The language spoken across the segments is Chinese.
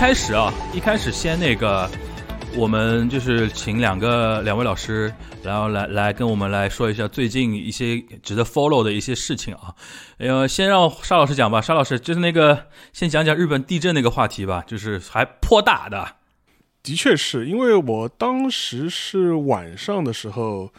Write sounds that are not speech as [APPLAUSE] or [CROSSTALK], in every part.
一开始啊，一开始先那个，我们就是请两个两位老师，然后来来跟我们来说一下最近一些值得 follow 的一些事情啊。呃，先让沙老师讲吧，沙老师就是那个先讲讲日本地震那个话题吧，就是还颇大的。的确是因为我当时是晚上的时候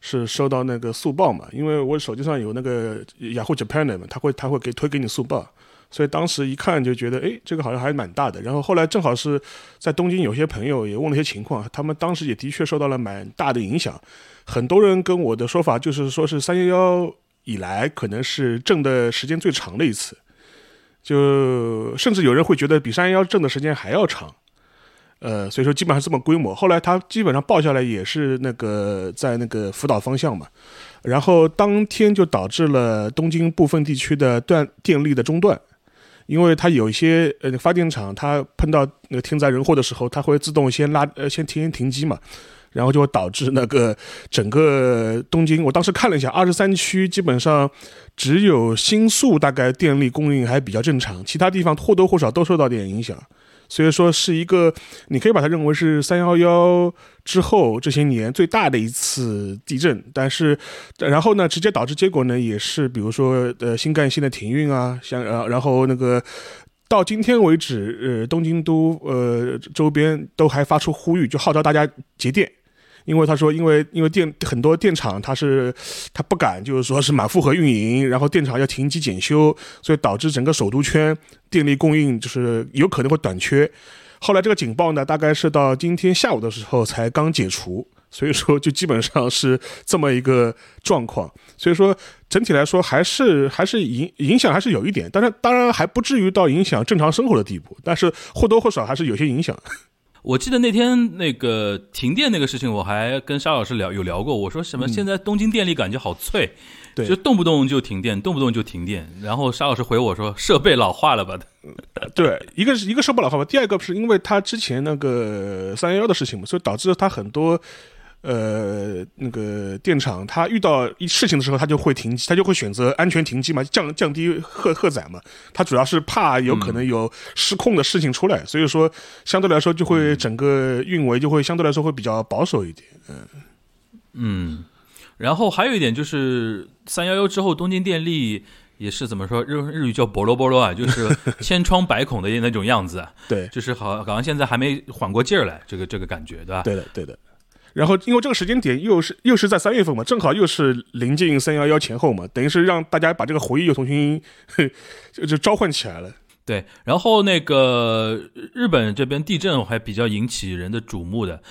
是收到那个速报嘛，因为我手机上有那个雅虎 Japan 的嘛，他会他会给推给你速报，所以当时一看就觉得，哎，这个好像还蛮大的。然后后来正好是在东京，有些朋友也问了一些情况，他们当时也的确受到了蛮大的影响。很多人跟我的说法就是说是三幺幺以来可能是震的时间最长的一次，就甚至有人会觉得比三幺幺震的时间还要长。呃，所以说基本上这么规模。后来他基本上报下来也是那个在那个福岛方向嘛，然后当天就导致了东京部分地区的断电力的中断，因为它有一些呃发电厂，它碰到那个天灾人祸的时候，它会自动先拉呃先提前停机嘛，然后就会导致那个整个东京，我当时看了一下，二十三区基本上只有新宿大概电力供应还比较正常，其他地方或多或少都受到点影响。所以说是一个，你可以把它认为是三幺幺之后这些年最大的一次地震，但是，然后呢，直接导致结果呢，也是比如说呃新干线的停运啊，[LAUGHS] 像呃然后那个到今天为止，呃东京都呃周边都还发出呼吁，就号召大家节电。因为他说，因为因为电很多电厂，它是它不敢，就是说是满负荷运营，然后电厂要停机检修，所以导致整个首都圈电力供应就是有可能会短缺。后来这个警报呢，大概是到今天下午的时候才刚解除，所以说就基本上是这么一个状况。所以说整体来说还是还是影影响还是有一点，但是当然还不至于到影响正常生活的地步，但是或多或少还是有些影响。我记得那天那个停电那个事情，我还跟沙老师聊有聊过。我说什么？现在东京电力感觉好脆，对，就动不动就停电，动不动就停电。然后沙老师回我说：“设备老化了吧？[LAUGHS] ”对，一个是一个设备老化吧，第二个是因为他之前那个三幺幺的事情嘛，所以导致他很多。呃，那个电厂，它遇到一事情的时候，它就会停机，它就会选择安全停机嘛，降降低荷荷载嘛。它主要是怕有可能有失控的事情出来，所以说相对来说就会整个运维就会相对来说会比较保守一点。嗯嗯，然后还有一点就是三幺幺之后，东京电力也是怎么说日日语叫波罗波罗啊，就是 [LAUGHS] 千疮百孔的那种样子。对，就是好好像现在还没缓过劲儿来，这个这个感觉，对吧？对的，对的。然后，因为这个时间点又是又是在三月份嘛，正好又是临近三幺幺前后嘛，等于是让大家把这个回忆又重新 [LAUGHS] 就就召唤起来了。对，然后那个日本这边地震还比较引起人的瞩目的，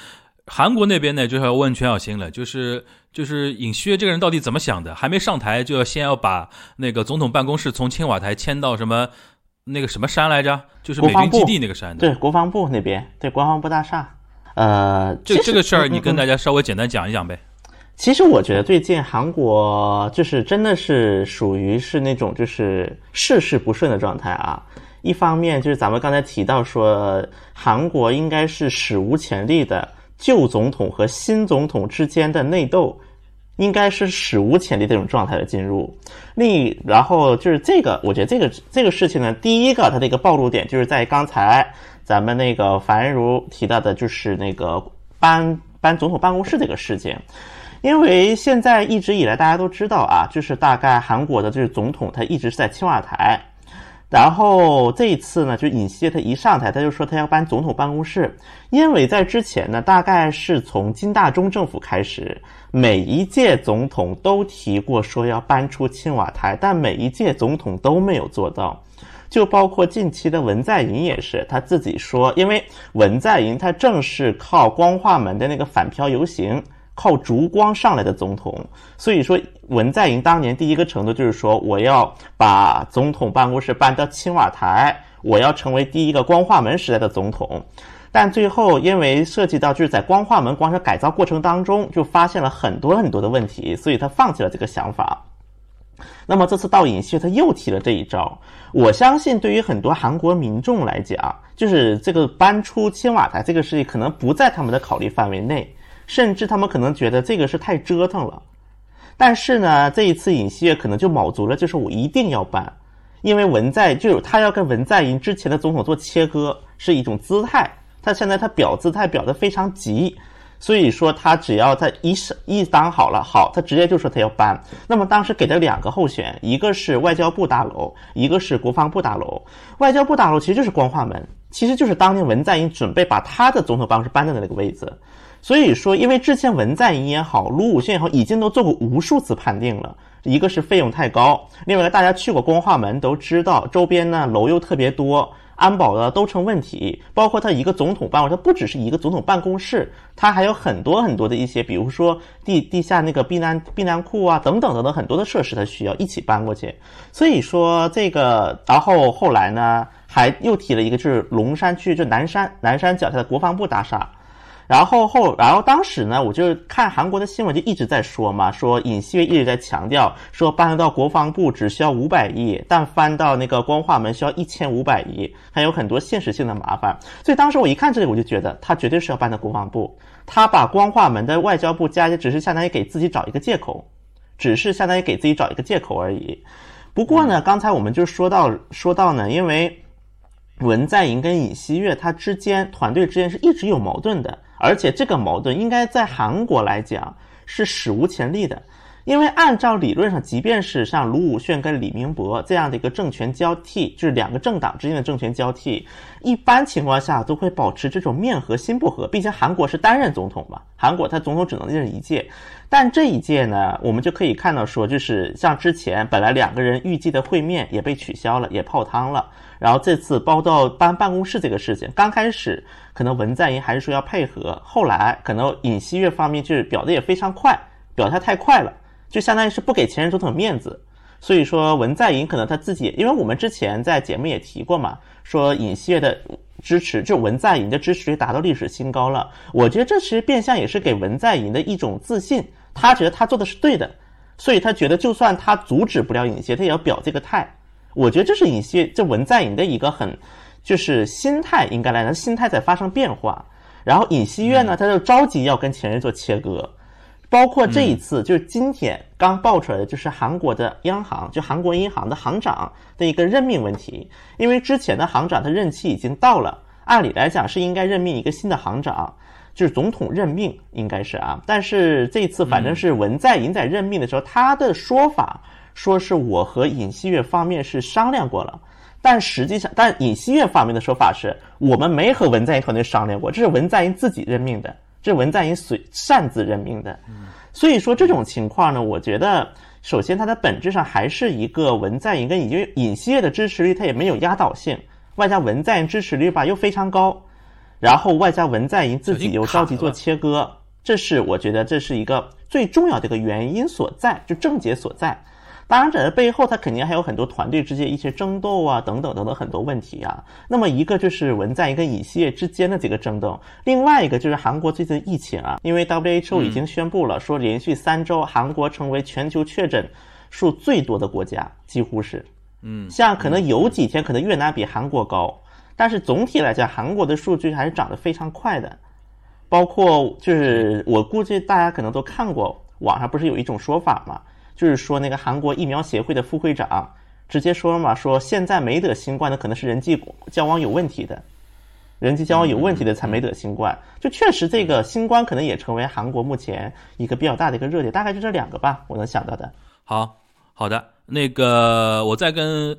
韩国那边呢就是要问全小新了，就是就是尹锡悦这个人到底怎么想的？还没上台就要先要把那个总统办公室从青瓦台迁到什么那个什么山来着？就是美军基地那个山。对，国防部那边，对，国防部大厦。呃，这这个事儿你跟大家稍微简单讲一讲呗。其实我觉得最近韩国就是真的是属于是那种就是事事不顺的状态啊。一方面就是咱们刚才提到说，韩国应该是史无前例的旧总统和新总统之间的内斗，应该是史无前例这种状态的进入。另一然后就是这个，我觉得这个这个事情呢，第一个它的一个暴露点就是在刚才。咱们那个樊如提到的就是那个搬搬总统办公室这个事情，因为现在一直以来大家都知道啊，就是大概韩国的就是总统他一直是在青瓦台，然后这一次呢，就尹锡悦他一上台他就说他要搬总统办公室，因为在之前呢，大概是从金大中政府开始，每一届总统都提过说要搬出青瓦台，但每一届总统都没有做到。就包括近期的文在寅也是，他自己说，因为文在寅他正是靠光化门的那个反漂游行，靠烛光上来的总统，所以说文在寅当年第一个承诺就是说，我要把总统办公室搬到青瓦台，我要成为第一个光化门时代的总统，但最后因为涉及到就是在光化门光是改造过程当中，就发现了很多很多的问题，所以他放弃了这个想法。那么这次到尹锡悦他又提了这一招，我相信对于很多韩国民众来讲，就是这个搬出青瓦台这个事情可能不在他们的考虑范围内，甚至他们可能觉得这个是太折腾了。但是呢，这一次尹锡悦可能就卯足了，就是我一定要搬，因为文在就是他要跟文在寅之前的总统做切割，是一种姿态。他现在他表姿态表得非常急，所以说他只要他一一当好了，好，他直接就说他要搬。那么当时给他两个候选，一个是外交部大楼，一个是国防部大楼。外交部大楼其实就是光化门，其实就是当年文在寅准备把他的总统办公室搬在的那个位置。所以说，因为之前文在寅也好，卢武铉也好，已经都做过无数次判定了。一个是费用太高，另外一个大家去过光化门都知道，周边呢楼又特别多，安保的都成问题。包括他一个总统办公室，它不只是一个总统办公室，他还有很多很多的一些，比如说地地下那个避难避难库啊，等等等等很多的设施，他需要一起搬过去。所以说这个，然后后来呢，还又提了一个，就是龙山区，就南山南山脚下的国防部大厦。然后后，然后当时呢，我就看韩国的新闻，就一直在说嘛，说尹锡悦一直在强调，说搬到国防部只需要五百亿，但翻到那个光化门需要一千五百亿，还有很多现实性的麻烦。所以当时我一看这里，我就觉得他绝对是要搬到国防部，他把光化门的外交部加只是相当于给自己找一个借口，只是相当于给自己找一个借口而已。不过呢，刚才我们就说到说到呢，因为文在寅跟尹锡悦他之间团队之间是一直有矛盾的。而且这个矛盾应该在韩国来讲是史无前例的，因为按照理论上，即便是像卢武铉跟李明博这样的一个政权交替，就是两个政党之间的政权交替，一般情况下都会保持这种面和心不和。毕竟韩国是单任总统嘛，韩国他总统只能任一届，但这一届呢，我们就可以看到说，就是像之前本来两个人预计的会面也被取消了，也泡汤了。然后这次包到搬办公室这个事情，刚开始可能文在寅还是说要配合，后来可能尹锡悦方面就是表的也非常快，表态太快了，就相当于是不给前任总统面子。所以说文在寅可能他自己，因为我们之前在节目也提过嘛，说尹锡悦的支持，就文在寅的支持率达到历史新高了。我觉得这其实变相也是给文在寅的一种自信，他觉得他做的是对的，所以他觉得就算他阻止不了尹锡，他也要表这个态。我觉得这是尹锡这文在寅的一个很，就是心态应该来讲，心态在发生变化。然后尹锡悦呢，他就着急要跟前任做切割，包括这一次就是今天刚爆出来的，就是韩国的央行，就韩国银行的行长的一个任命问题。因为之前的行长他任期已经到了，按理来讲是应该任命一个新的行长，就是总统任命应该是啊。但是这次反正是文在寅在任命的时候，他的说法。说是我和尹锡悦方面是商量过了，但实际上，但尹锡悦方面的说法是我们没和文在寅团队商量过，这是文在寅自己任命的，这是文在寅随擅自任命的。所以说这种情况呢，我觉得首先它的本质上还是一个文在寅跟尹尹锡悦的支持率它也没有压倒性，外加文在寅支持率吧又非常高，然后外加文在寅自己又着急做切割，这是我觉得这是一个最重要的一个原因所在，就症结所在。当然，这背后它肯定还有很多团队之间一些争斗啊，等等等等很多问题啊。那么一个就是文在寅跟尹锡悦之间的这个争斗，另外一个就是韩国最近疫情啊，因为 WHO 已经宣布了，说连续三周韩国成为全球确诊数最多的国家，几乎是，嗯，像可能有几天可能越南比韩国高，但是总体来讲，韩国的数据还是涨得非常快的。包括就是我估计大家可能都看过，网上不是有一种说法嘛？就是说，那个韩国疫苗协会的副会长直接说嘛，说现在没得新冠的可能是人际交往有问题的，人际交往有问题的才没得新冠。就确实，这个新冠可能也成为韩国目前一个比较大的一个热点，大概就这两个吧，我能想到的。好好的，那个我再跟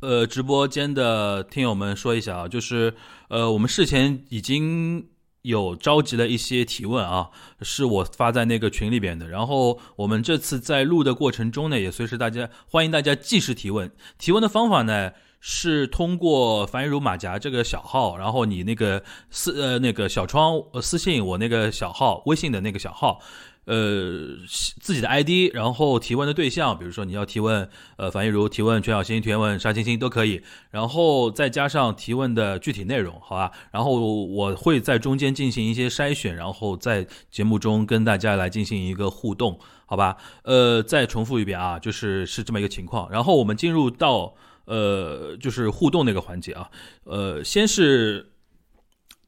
呃直播间的听友们说一下啊，就是呃我们事前已经。有召集了一些提问啊，是我发在那个群里边的。然后我们这次在录的过程中呢，也随时大家欢迎大家即时提问。提问的方法呢，是通过樊如马甲这个小号，然后你那个私呃那个小窗私信我那个小号微信的那个小号。呃，自己的 ID，然后提问的对象，比如说你要提问，呃，樊玉茹提问，全小新提问，沙青青都可以，然后再加上提问的具体内容，好吧？然后我会在中间进行一些筛选，然后在节目中跟大家来进行一个互动，好吧？呃，再重复一遍啊，就是是这么一个情况。然后我们进入到呃，就是互动那个环节啊，呃，先是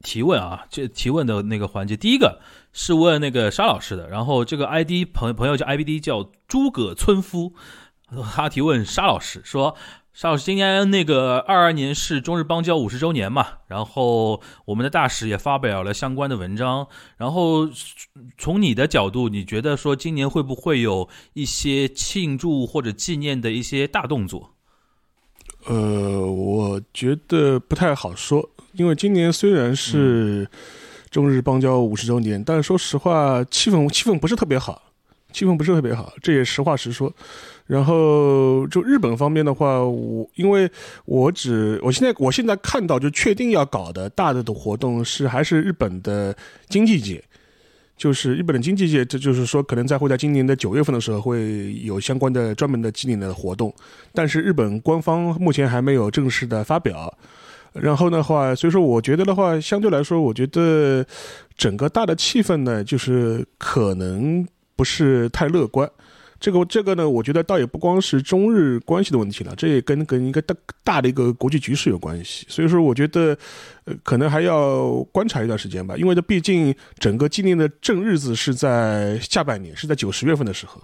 提问啊，这提问的那个环节，第一个。是问那个沙老师的，然后这个 ID 朋朋友叫 IBD 叫诸葛村夫，他提问沙老师说，沙老师，今年那个二二年是中日邦交五十周年嘛，然后我们的大使也发表了相关的文章。然后从你的角度，你觉得说今年会不会有一些庆祝或者纪念的一些大动作？呃，我觉得不太好说，因为今年虽然是中日邦交五十周年，但是说实话，气氛气氛不是特别好，气氛不是特别好，这也实话实说。然后就日本方面的话，我因为我只我现在我现在看到就确定要搞的大的的活动是还是日本的经济界，就是日本的经济界，这就是说可能在会在今年的九月份的时候会有相关的专门的纪念的活动，但是日本官方目前还没有正式的发表。然后的话，所以说我觉得的话，相对来说，我觉得整个大的气氛呢，就是可能不是太乐观。这个这个呢，我觉得倒也不光是中日关系的问题了，这也跟跟一个大大的一个国际局势有关系。所以说，我觉得，呃，可能还要观察一段时间吧，因为这毕竟整个今年的正日子是在下半年，是在九十月份的时候。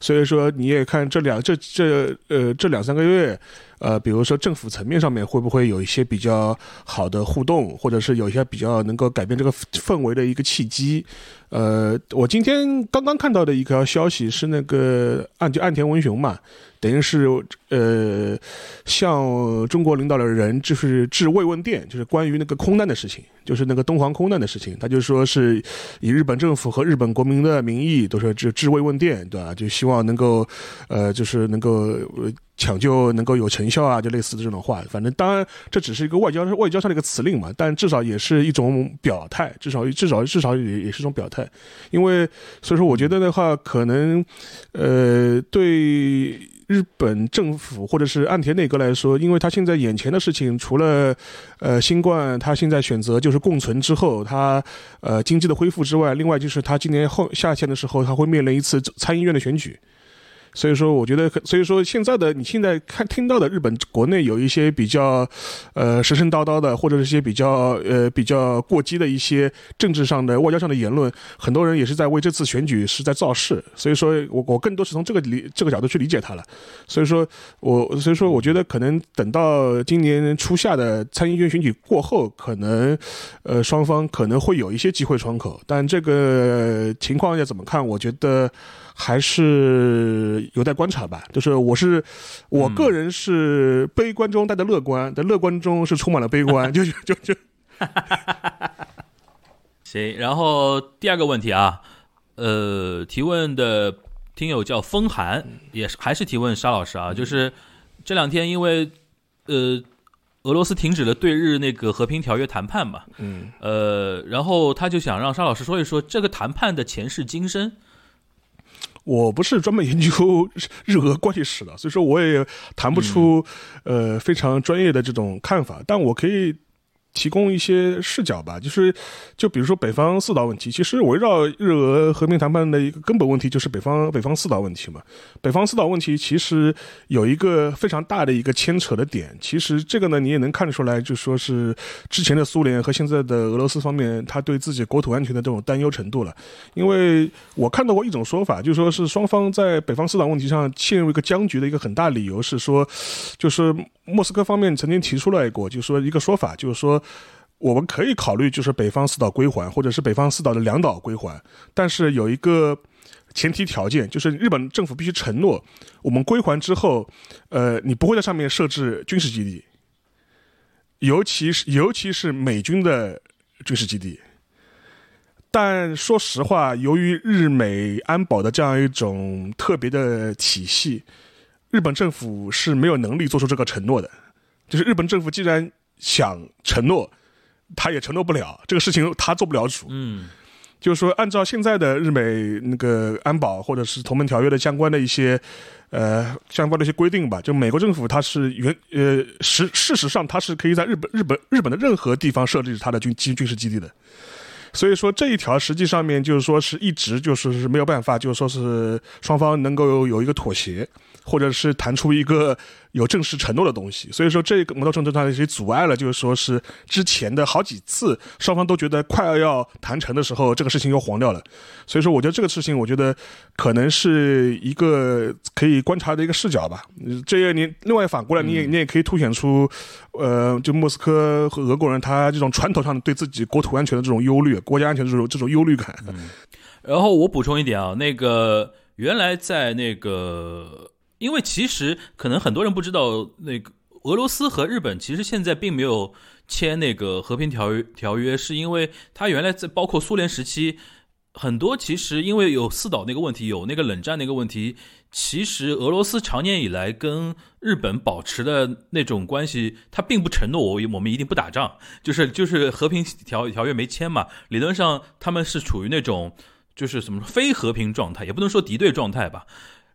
所以说，你也看这两这这呃这两三个月，呃，比如说政府层面上面会不会有一些比较好的互动，或者是有一些比较能够改变这个氛围的一个契机？呃，我今天刚刚看到的一条消息是那个岸就岸田文雄嘛。等于是呃，向中国领导的人就是致慰问电，就是关于那个空难的事情，就是那个东航空难的事情，他就说是以日本政府和日本国民的名义，都说致致慰问电，对吧？就希望能够呃，就是能够抢救能够有成效啊，就类似的这种话。反正当然这只是一个外交外交上的一个辞令嘛，但至少也是一种表态，至少至少至少也也是一种表态。因为所以说，我觉得的话，可能呃对。日本政府或者是岸田内阁来说，因为他现在眼前的事情，除了，呃，新冠，他现在选择就是共存之后，他呃经济的恢复之外，另外就是他今年后下线的时候，他会面临一次参议院的选举。所以说，我觉得，所以说现在的你现在看听到的日本国内有一些比较，呃，神神叨叨的，或者是些比较呃比较过激的一些政治上的、外交上的言论，很多人也是在为这次选举是在造势。所以说我我更多是从这个理这个角度去理解他了。所以说我所以说我觉得可能等到今年初夏的参议院选举过后，可能呃双方可能会有一些机会窗口，但这个情况要怎么看？我觉得。还是有待观察吧。就是我是我个人是悲观中带着乐观，但乐观中是充满了悲观。[LAUGHS] 就就就，行。然后第二个问题啊，呃，提问的听友叫风寒，也是还是提问沙老师啊。就是这两天因为呃俄罗斯停止了对日那个和平条约谈判嘛，嗯，呃，然后他就想让沙老师说一说这个谈判的前世今生。我不是专门研究日俄关系史的，所以说我也谈不出呃非常专业的这种看法，但我可以。提供一些视角吧，就是，就比如说北方四岛问题，其实围绕日俄和平谈判的一个根本问题就是北方北方四岛问题嘛。北方四岛问题其实有一个非常大的一个牵扯的点，其实这个呢你也能看出来，就说是之前的苏联和现在的俄罗斯方面，他对自己国土安全的这种担忧程度了。因为我看到过一种说法，就说是双方在北方四岛问题上陷入一个僵局的一个很大理由是说，就是莫斯科方面曾经提出来过，就是说一个说法，就是说。我们可以考虑，就是北方四岛归还，或者是北方四岛的两岛归还，但是有一个前提条件，就是日本政府必须承诺，我们归还之后，呃，你不会在上面设置军事基地，尤其是尤其是美军的军事基地。但说实话，由于日美安保的这样一种特别的体系，日本政府是没有能力做出这个承诺的。就是日本政府既然想承诺，他也承诺不了这个事情，他做不了主。嗯，就是说，按照现在的日美那个安保或者是同盟条约的相关的一些呃相关的一些规定吧，就美国政府它是原呃实事实上它是可以在日本日本日本的任何地方设立它的军基军事基地的。所以说这一条实际上面就是说是一直就是是没有办法，就是说是双方能够有一个妥协。或者是谈出一个有正式承诺的东西。所以说，这个某种程度上也阻碍了，就是说是之前的好几次双方都觉得快要要谈成的时候，这个事情又黄掉了。所以说，我觉得这个事情，我觉得可能是一个可以观察的一个视角吧。这你另外反过来，你也你也可以凸显出，呃，就莫斯科和俄国人他这种传统上对自己国土安全的这种忧虑、国家安全这种这种忧虑感。然后我补充一点啊，那个原来在那个，因为其实可能很多人不知道，那个俄罗斯和日本其实现在并没有签那个和平条约条约，是因为它原来在包括苏联时期，很多其实因为有四岛那个问题，有那个冷战那个问题，其实俄罗斯长年以来跟日本保持的那种关系，它并不承诺我我们一定不打仗，就是就是和平条条约没签嘛，理论上他们是处于那种。就是什么非和平状态，也不能说敌对状态吧。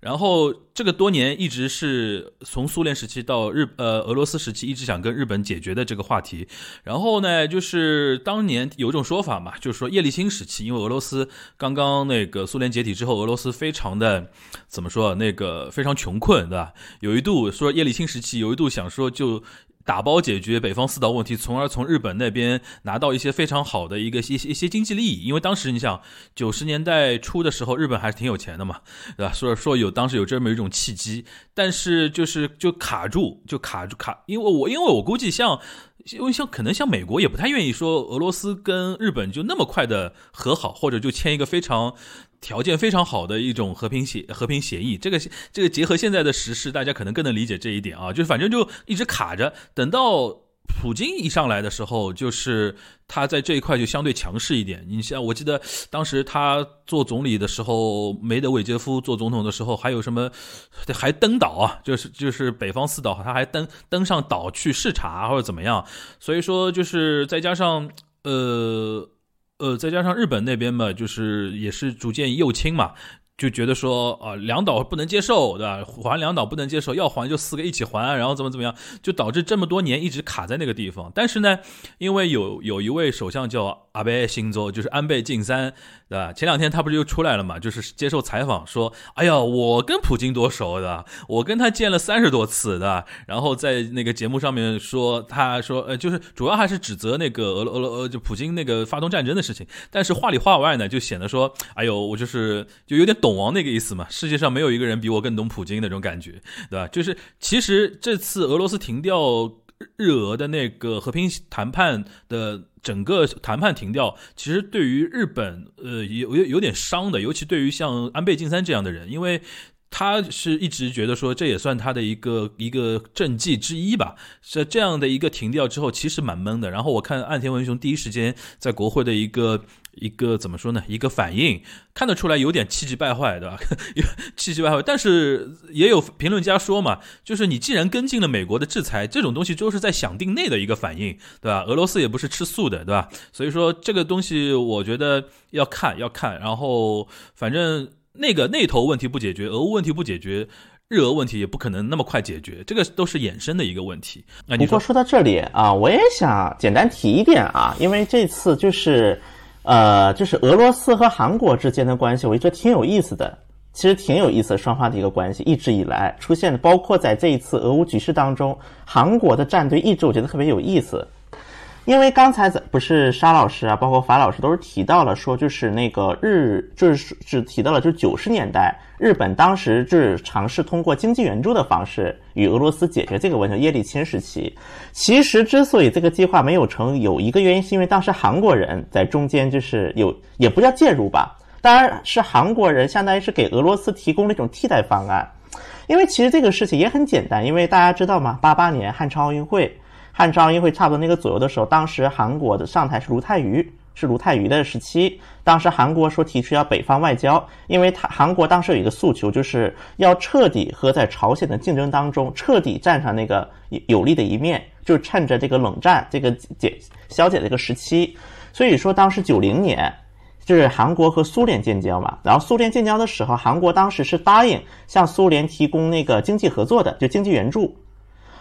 然后这个多年一直是从苏联时期到日呃俄罗斯时期，一直想跟日本解决的这个话题。然后呢，就是当年有一种说法嘛，就是说叶利钦时期，因为俄罗斯刚刚那个苏联解体之后，俄罗斯非常的怎么说，那个非常穷困，对吧？有一度说叶利钦时期有一度想说就。打包解决北方四岛问题，从而从日本那边拿到一些非常好的一个一些一些经济利益。因为当时你想九十年代初的时候，日本还是挺有钱的嘛，对吧？所以说有当时有这么一种契机，但是就是就卡住，就卡住卡。因为我因为我估计像因为像可能像美国也不太愿意说俄罗斯跟日本就那么快的和好，或者就签一个非常。条件非常好的一种和平协和平协议，这个这个结合现在的时事，大家可能更能理解这一点啊。就是反正就一直卡着，等到普京一上来的时候，就是他在这一块就相对强势一点。你像我记得当时他做总理的时候，梅德韦杰夫做总统的时候，还有什么还登岛啊？就是就是北方四岛，他还登登上岛去视察或者怎么样。所以说就是再加上呃。呃，再加上日本那边嘛，就是也是逐渐右倾嘛。就觉得说啊，两岛不能接受，对吧？还两岛不能接受，要还就四个一起还，然后怎么怎么样，就导致这么多年一直卡在那个地方。但是呢，因为有有一位首相叫安倍晋三，就是安倍晋三，对吧？前两天他不是又出来了嘛？就是接受采访说，哎呀，我跟普京多熟的，我跟他见了三十多次的。然后在那个节目上面说，他说，呃，就是主要还是指责那个俄俄俄就普京那个发动战争的事情。但是话里话外呢，就显得说，哎呦，我就是就有点。懂王那个意思嘛？世界上没有一个人比我更懂普京那种感觉，对吧？就是其实这次俄罗斯停掉日俄的那个和平谈判的整个谈判停掉，其实对于日本呃有有有点伤的，尤其对于像安倍晋三这样的人，因为他是一直觉得说这也算他的一个一个政绩之一吧。是这样的一个停掉之后，其实蛮闷的。然后我看岸田文雄第一时间在国会的一个。一个怎么说呢？一个反应看得出来有点气急败坏，对吧？[LAUGHS] 气急败坏，但是也有评论家说嘛，就是你既然跟进了美国的制裁，这种东西就是在想定内的一个反应，对吧？俄罗斯也不是吃素的，对吧？所以说这个东西我觉得要看要看，然后反正那个那头问题不解决，俄乌问题不解决，日俄问题也不可能那么快解决，这个都是衍生的一个问题。不过说到这里啊，我也想简单提一点啊，因为这次就是。呃，就是俄罗斯和韩国之间的关系，我觉得挺有意思的。其实挺有意思，双方的一个关系，一直以来出现的，包括在这一次俄乌局势当中，韩国的战队一直我觉得特别有意思。因为刚才咱不是沙老师啊，包括法老师都是提到了说，就是那个日，就是只提到了，就是九十年代日本当时是尝试通过经济援助的方式与俄罗斯解决这个问题。叶利钦时期，其实之所以这个计划没有成，有一个原因是因为当时韩国人在中间就是有，也不叫介入吧，当然是韩国人相当于是给俄罗斯提供了一种替代方案。因为其实这个事情也很简单，因为大家知道吗？八八年汉城奥运会。汉城奥运会差不多那个左右的时候，当时韩国的上台是卢泰愚，是卢泰愚的时期。当时韩国说提出要北方外交，因为他韩国当时有一个诉求，就是要彻底和在朝鲜的竞争当中彻底站上那个有利的一面，就是趁着这个冷战这个解消解的一个时期。所以说当时九零年就是韩国和苏联建交嘛，然后苏联建交的时候，韩国当时是答应向苏联提供那个经济合作的，就经济援助。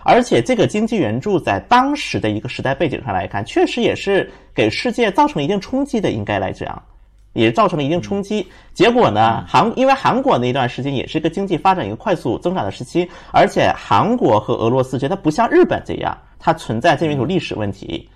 而且这个经济援助在当时的一个时代背景上来看，确实也是给世界造成一定冲击的。应该来讲，也造成了一定冲击。结果呢，韩因为韩国那一段时间也是一个经济发展一个快速增长的时期，而且韩国和俄罗斯觉得不像日本这样，它存在这么一种历史问题，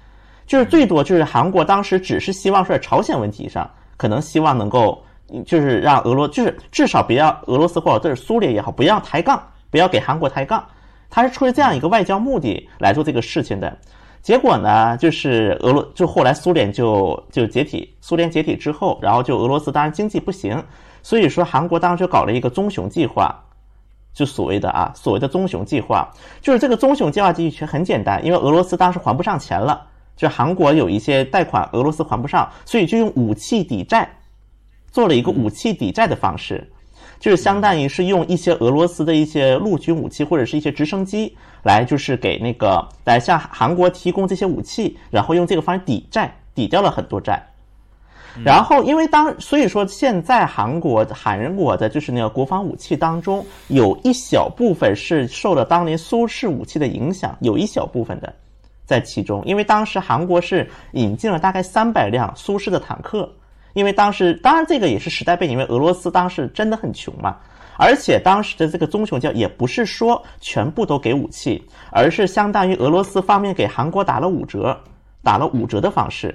就是最多就是韩国当时只是希望说在朝鲜问题上，可能希望能够就是让俄罗就是至少不要俄罗斯或者是苏联也好，不要抬杠，不要给韩国抬杠，他是出于这样一个外交目的来做这个事情的。结果呢，就是俄罗就后来苏联就就解体，苏联解体之后，然后就俄罗斯当然经济不行，所以说韩国当时就搞了一个棕熊计划，就所谓的啊所谓的棕熊计划，就是这个棕熊计划其实很简单，因为俄罗斯当时还不上钱了，就韩国有一些贷款俄罗斯还不上，所以就用武器抵债，做了一个武器抵债的方式。就是相当于是用一些俄罗斯的一些陆军武器或者是一些直升机来，就是给那个来向韩国提供这些武器，然后用这个方式抵债，抵掉了很多债。然后因为当所以说现在韩国韩国的就是那个国防武器当中有一小部分是受了当年苏式武器的影响，有一小部分的在其中，因为当时韩国是引进了大概三百辆苏式的坦克。因为当时，当然这个也是时代背景，因为俄罗斯当时真的很穷嘛，而且当时的这个棕熊教也不是说全部都给武器，而是相当于俄罗斯方面给韩国打了五折，打了五折的方式，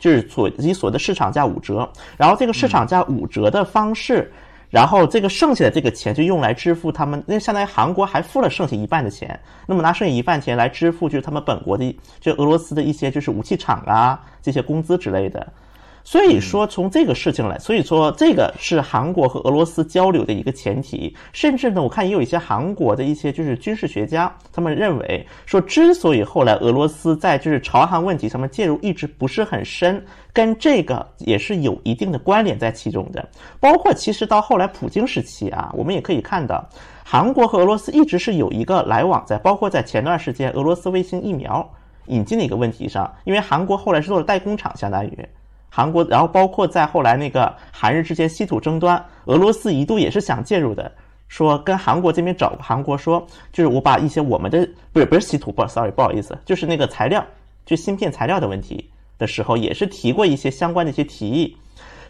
就是所以所的市场价五折，然后这个市场价五折的方式，然后这个剩下的这个钱就用来支付他们，那相当于韩国还付了剩下一半的钱，那么拿剩下一半钱来支付就是他们本国的就俄罗斯的一些就是武器厂啊这些工资之类的。所以说，从这个事情来，所以说这个是韩国和俄罗斯交流的一个前提。甚至呢，我看也有一些韩国的一些就是军事学家，他们认为说，之所以后来俄罗斯在就是朝韩问题上面介入一直不是很深，跟这个也是有一定的关联在其中的。包括其实到后来普京时期啊，我们也可以看到，韩国和俄罗斯一直是有一个来往在。包括在前段时间，俄罗斯卫星疫苗引进的一个问题上，因为韩国后来是做了代工厂，相当于。韩国，然后包括在后来那个韩日之间稀土争端，俄罗斯一度也是想介入的，说跟韩国这边找韩国说，就是我把一些我们的不是不是稀土，不，sorry，不好意思，就是那个材料，就芯片材料的问题的时候，也是提过一些相关的一些提议。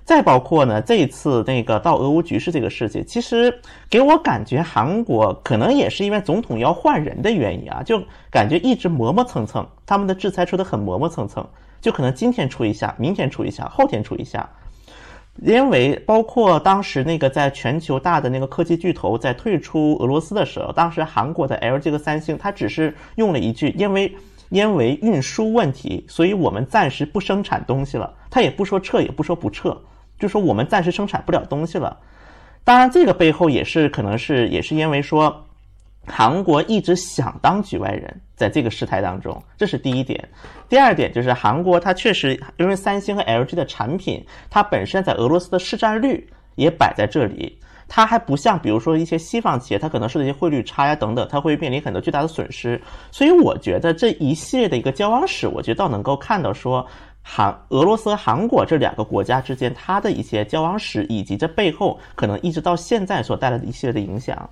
再包括呢，这一次那个到俄乌局势这个事情，其实给我感觉韩国可能也是因为总统要换人的原因啊，就感觉一直磨磨蹭蹭，他们的制裁出的很磨磨蹭蹭。就可能今天出一下，明天出一下，后天出一下，因为包括当时那个在全球大的那个科技巨头在退出俄罗斯的时候，当时韩国的 LG 和三星，它只是用了一句，因为因为运输问题，所以我们暂时不生产东西了。他也不说撤，也不说不撤，就说我们暂时生产不了东西了。当然，这个背后也是可能是也是因为说。韩国一直想当局外人，在这个事态当中，这是第一点。第二点就是韩国，它确实因为三星和 LG 的产品，它本身在俄罗斯的市占率也摆在这里，它还不像比如说一些西方企业，它可能受一些汇率差呀等等，它会面临很多巨大的损失。所以我觉得这一系列的一个交往史，我觉得倒能够看到说，韩俄罗斯和韩国这两个国家之间它的一些交往史，以及这背后可能一直到现在所带来的一系列的影响。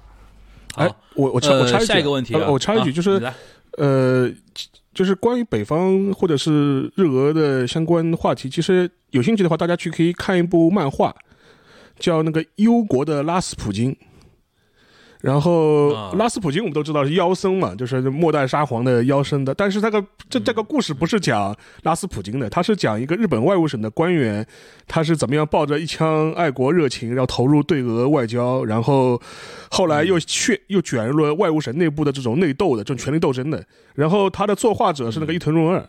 哎，我我插我插一个问题，我插一句就是，呃，就是关于北方或者是日俄的相关话题，其实有兴趣的话，大家去可以看一部漫画，叫那个《忧国的拉斯普京》。然后拉斯普京我们都知道是妖僧嘛，就是末代沙皇的妖僧的。但是这个这这个故事不是讲拉斯普京的，他是讲一个日本外务省的官员，他是怎么样抱着一腔爱国热情，然后投入对俄外交，然后后来又去又卷入了外务省内部的这种内斗的这种权力斗争的。然后他的作画者是那个伊藤润二。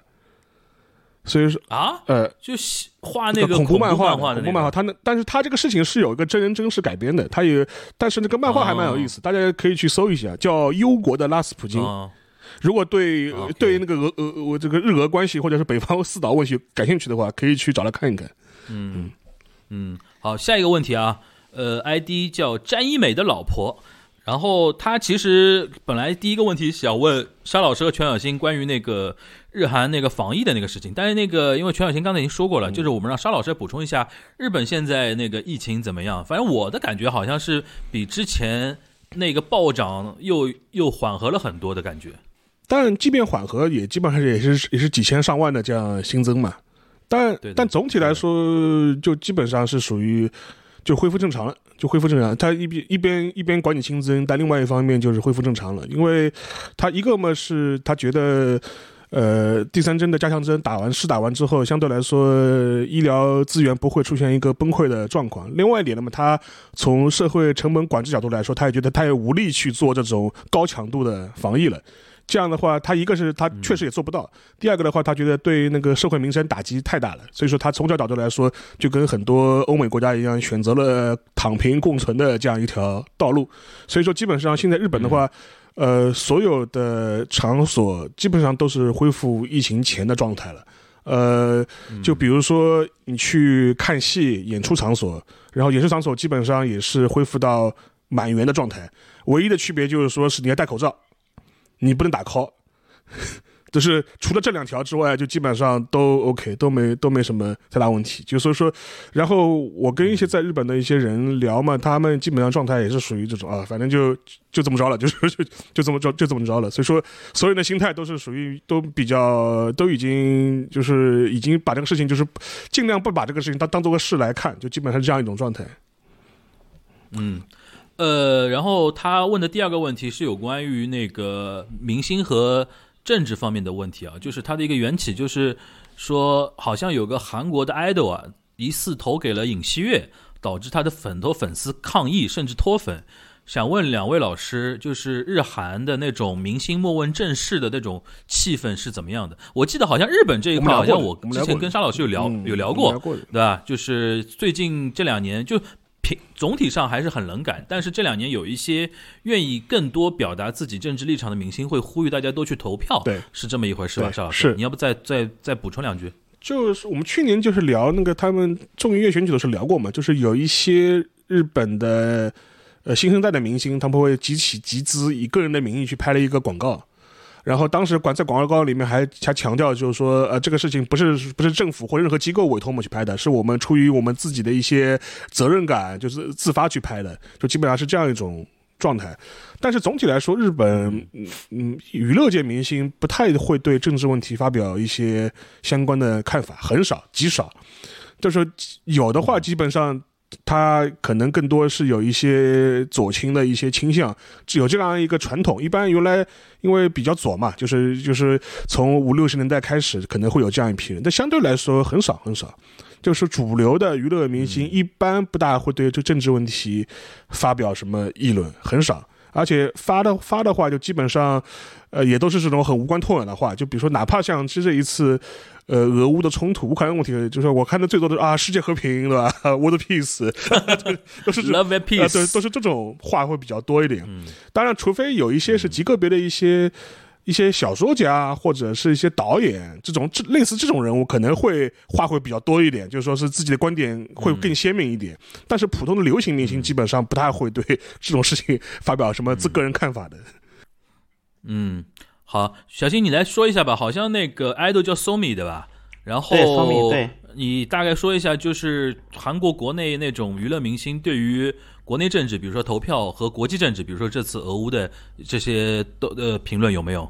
所以说啊，呃，就画那个恐怖漫画，恐怖漫画。他那，但是他这个事情是有一个真人真事改编的。他也，但是那个漫画还蛮有意思，大家可以去搜一下，叫《忧国的拉斯普京》。如果对对那个俄俄我这个日俄关系或者是北方四岛问题感兴趣的话，可以去找来看一看。嗯嗯，好，下一个问题啊，呃，ID 叫詹一美的老婆。然后他其实本来第一个问题想问沙老师和全小新关于那个日韩那个防疫的那个事情，但是那个因为全小新刚才已经说过了，就是我们让沙老师补充一下日本现在那个疫情怎么样。反正我的感觉好像是比之前那个暴涨又又缓和了很多的感觉。但即便缓和，也基本上也是也是几千上万的这样新增嘛。但但总体来说，就基本上是属于就恢复正常了，就恢复正常。他一边一边一边管你新增，但另外一方面就是恢复正常了，因为他一个嘛是他觉得。呃，第三针的加强针打完试打完之后，相对来说医疗资源不会出现一个崩溃的状况。另外一点，那么他从社会成本管制角度来说，他也觉得他也无力去做这种高强度的防疫了。这样的话，他一个是他确实也做不到，第二个的话，他觉得对那个社会民生打击太大了，所以说他从小角度来说，就跟很多欧美国家一样，选择了躺平共存的这样一条道路。所以说，基本上现在日本的话，呃，所有的场所基本上都是恢复疫情前的状态了。呃，就比如说你去看戏、演出场所，然后演出场所基本上也是恢复到满员的状态，唯一的区别就是说是你要戴口罩。你不能打 call，就是除了这两条之外，就基本上都 OK，都没都没什么太大问题。就所以说，然后我跟一些在日本的一些人聊嘛，他们基本上状态也是属于这种啊，反正就就这么着了，就是 [LAUGHS] 就就这么着就这么着了。所以说，所有人的心态都是属于都比较都已经就是已经把这个事情就是尽量不把这个事情当当做个事来看，就基本上是这样一种状态。嗯，呃，然后他问的第二个问题是有关于那个明星和政治方面的问题啊，就是他的一个缘起，就是说好像有个韩国的 idol 啊，疑似投给了尹锡悦，导致他的很多粉丝抗议甚至脱粉。想问两位老师，就是日韩的那种明星莫问政事的那种气氛是怎么样的？我记得好像日本这一块，好像我之前跟沙老师有聊有聊过，对吧？就是最近这两年就。平总体上还是很冷感，但是这两年有一些愿意更多表达自己政治立场的明星会呼吁大家都去投票，对，是这么一回事吧？是是，你要不再再再补充两句？就是我们去年就是聊那个他们众议院选举的时候聊过嘛，就是有一些日本的呃新生代的明星，他们会集起集资，以个人的名义去拍了一个广告。然后当时广在广告里面还还强调，就是说，呃，这个事情不是不是政府或任何机构委托我们去拍的，是我们出于我们自己的一些责任感，就是自发去拍的，就基本上是这样一种状态。但是总体来说，日本嗯娱乐界明星不太会对政治问题发表一些相关的看法，很少极少，就是有的话基本上。他可能更多是有一些左倾的一些倾向，有这样一个传统。一般原来因为比较左嘛，就是就是从五六十年代开始，可能会有这样一批人，但相对来说很少很少。就是主流的娱乐明星一般不大会对这政治问题发表什么议论，很少。而且发的发的话，就基本上，呃，也都是这种很无关痛痒的话。就比如说，哪怕像这一次。呃，俄乌的冲突，乌克兰问题，就是我看的最多的啊，世界和平，对吧？[LAUGHS] World Peace，[LAUGHS] [LAUGHS] 都是 Love and Peace，对，都是这种话会比较多一点。当然，除非有一些是极个别的一些一些小说家或者是一些导演，这种这类似这种人物，可能会话会比较多一点，就是说是自己的观点会更鲜明一点。但是普通的流行明星基本上不太会对这种事情发表什么自个人看法的。嗯。好，小新你来说一下吧。好像那个 idol 叫 Somi 对吧？然后你大概说一下，就是韩国国内那种娱乐明星对于国内政治，比如说投票和国际政治，比如说这次俄乌的这些都呃评论有没有？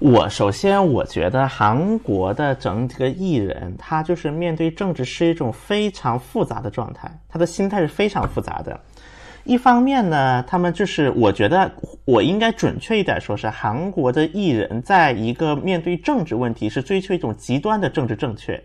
我首先我觉得韩国的整体个艺人，他就是面对政治是一种非常复杂的状态，他的心态是非常复杂的。一方面呢，他们就是我觉得我应该准确一点说，是韩国的艺人在一个面对政治问题是追求一种极端的政治正确，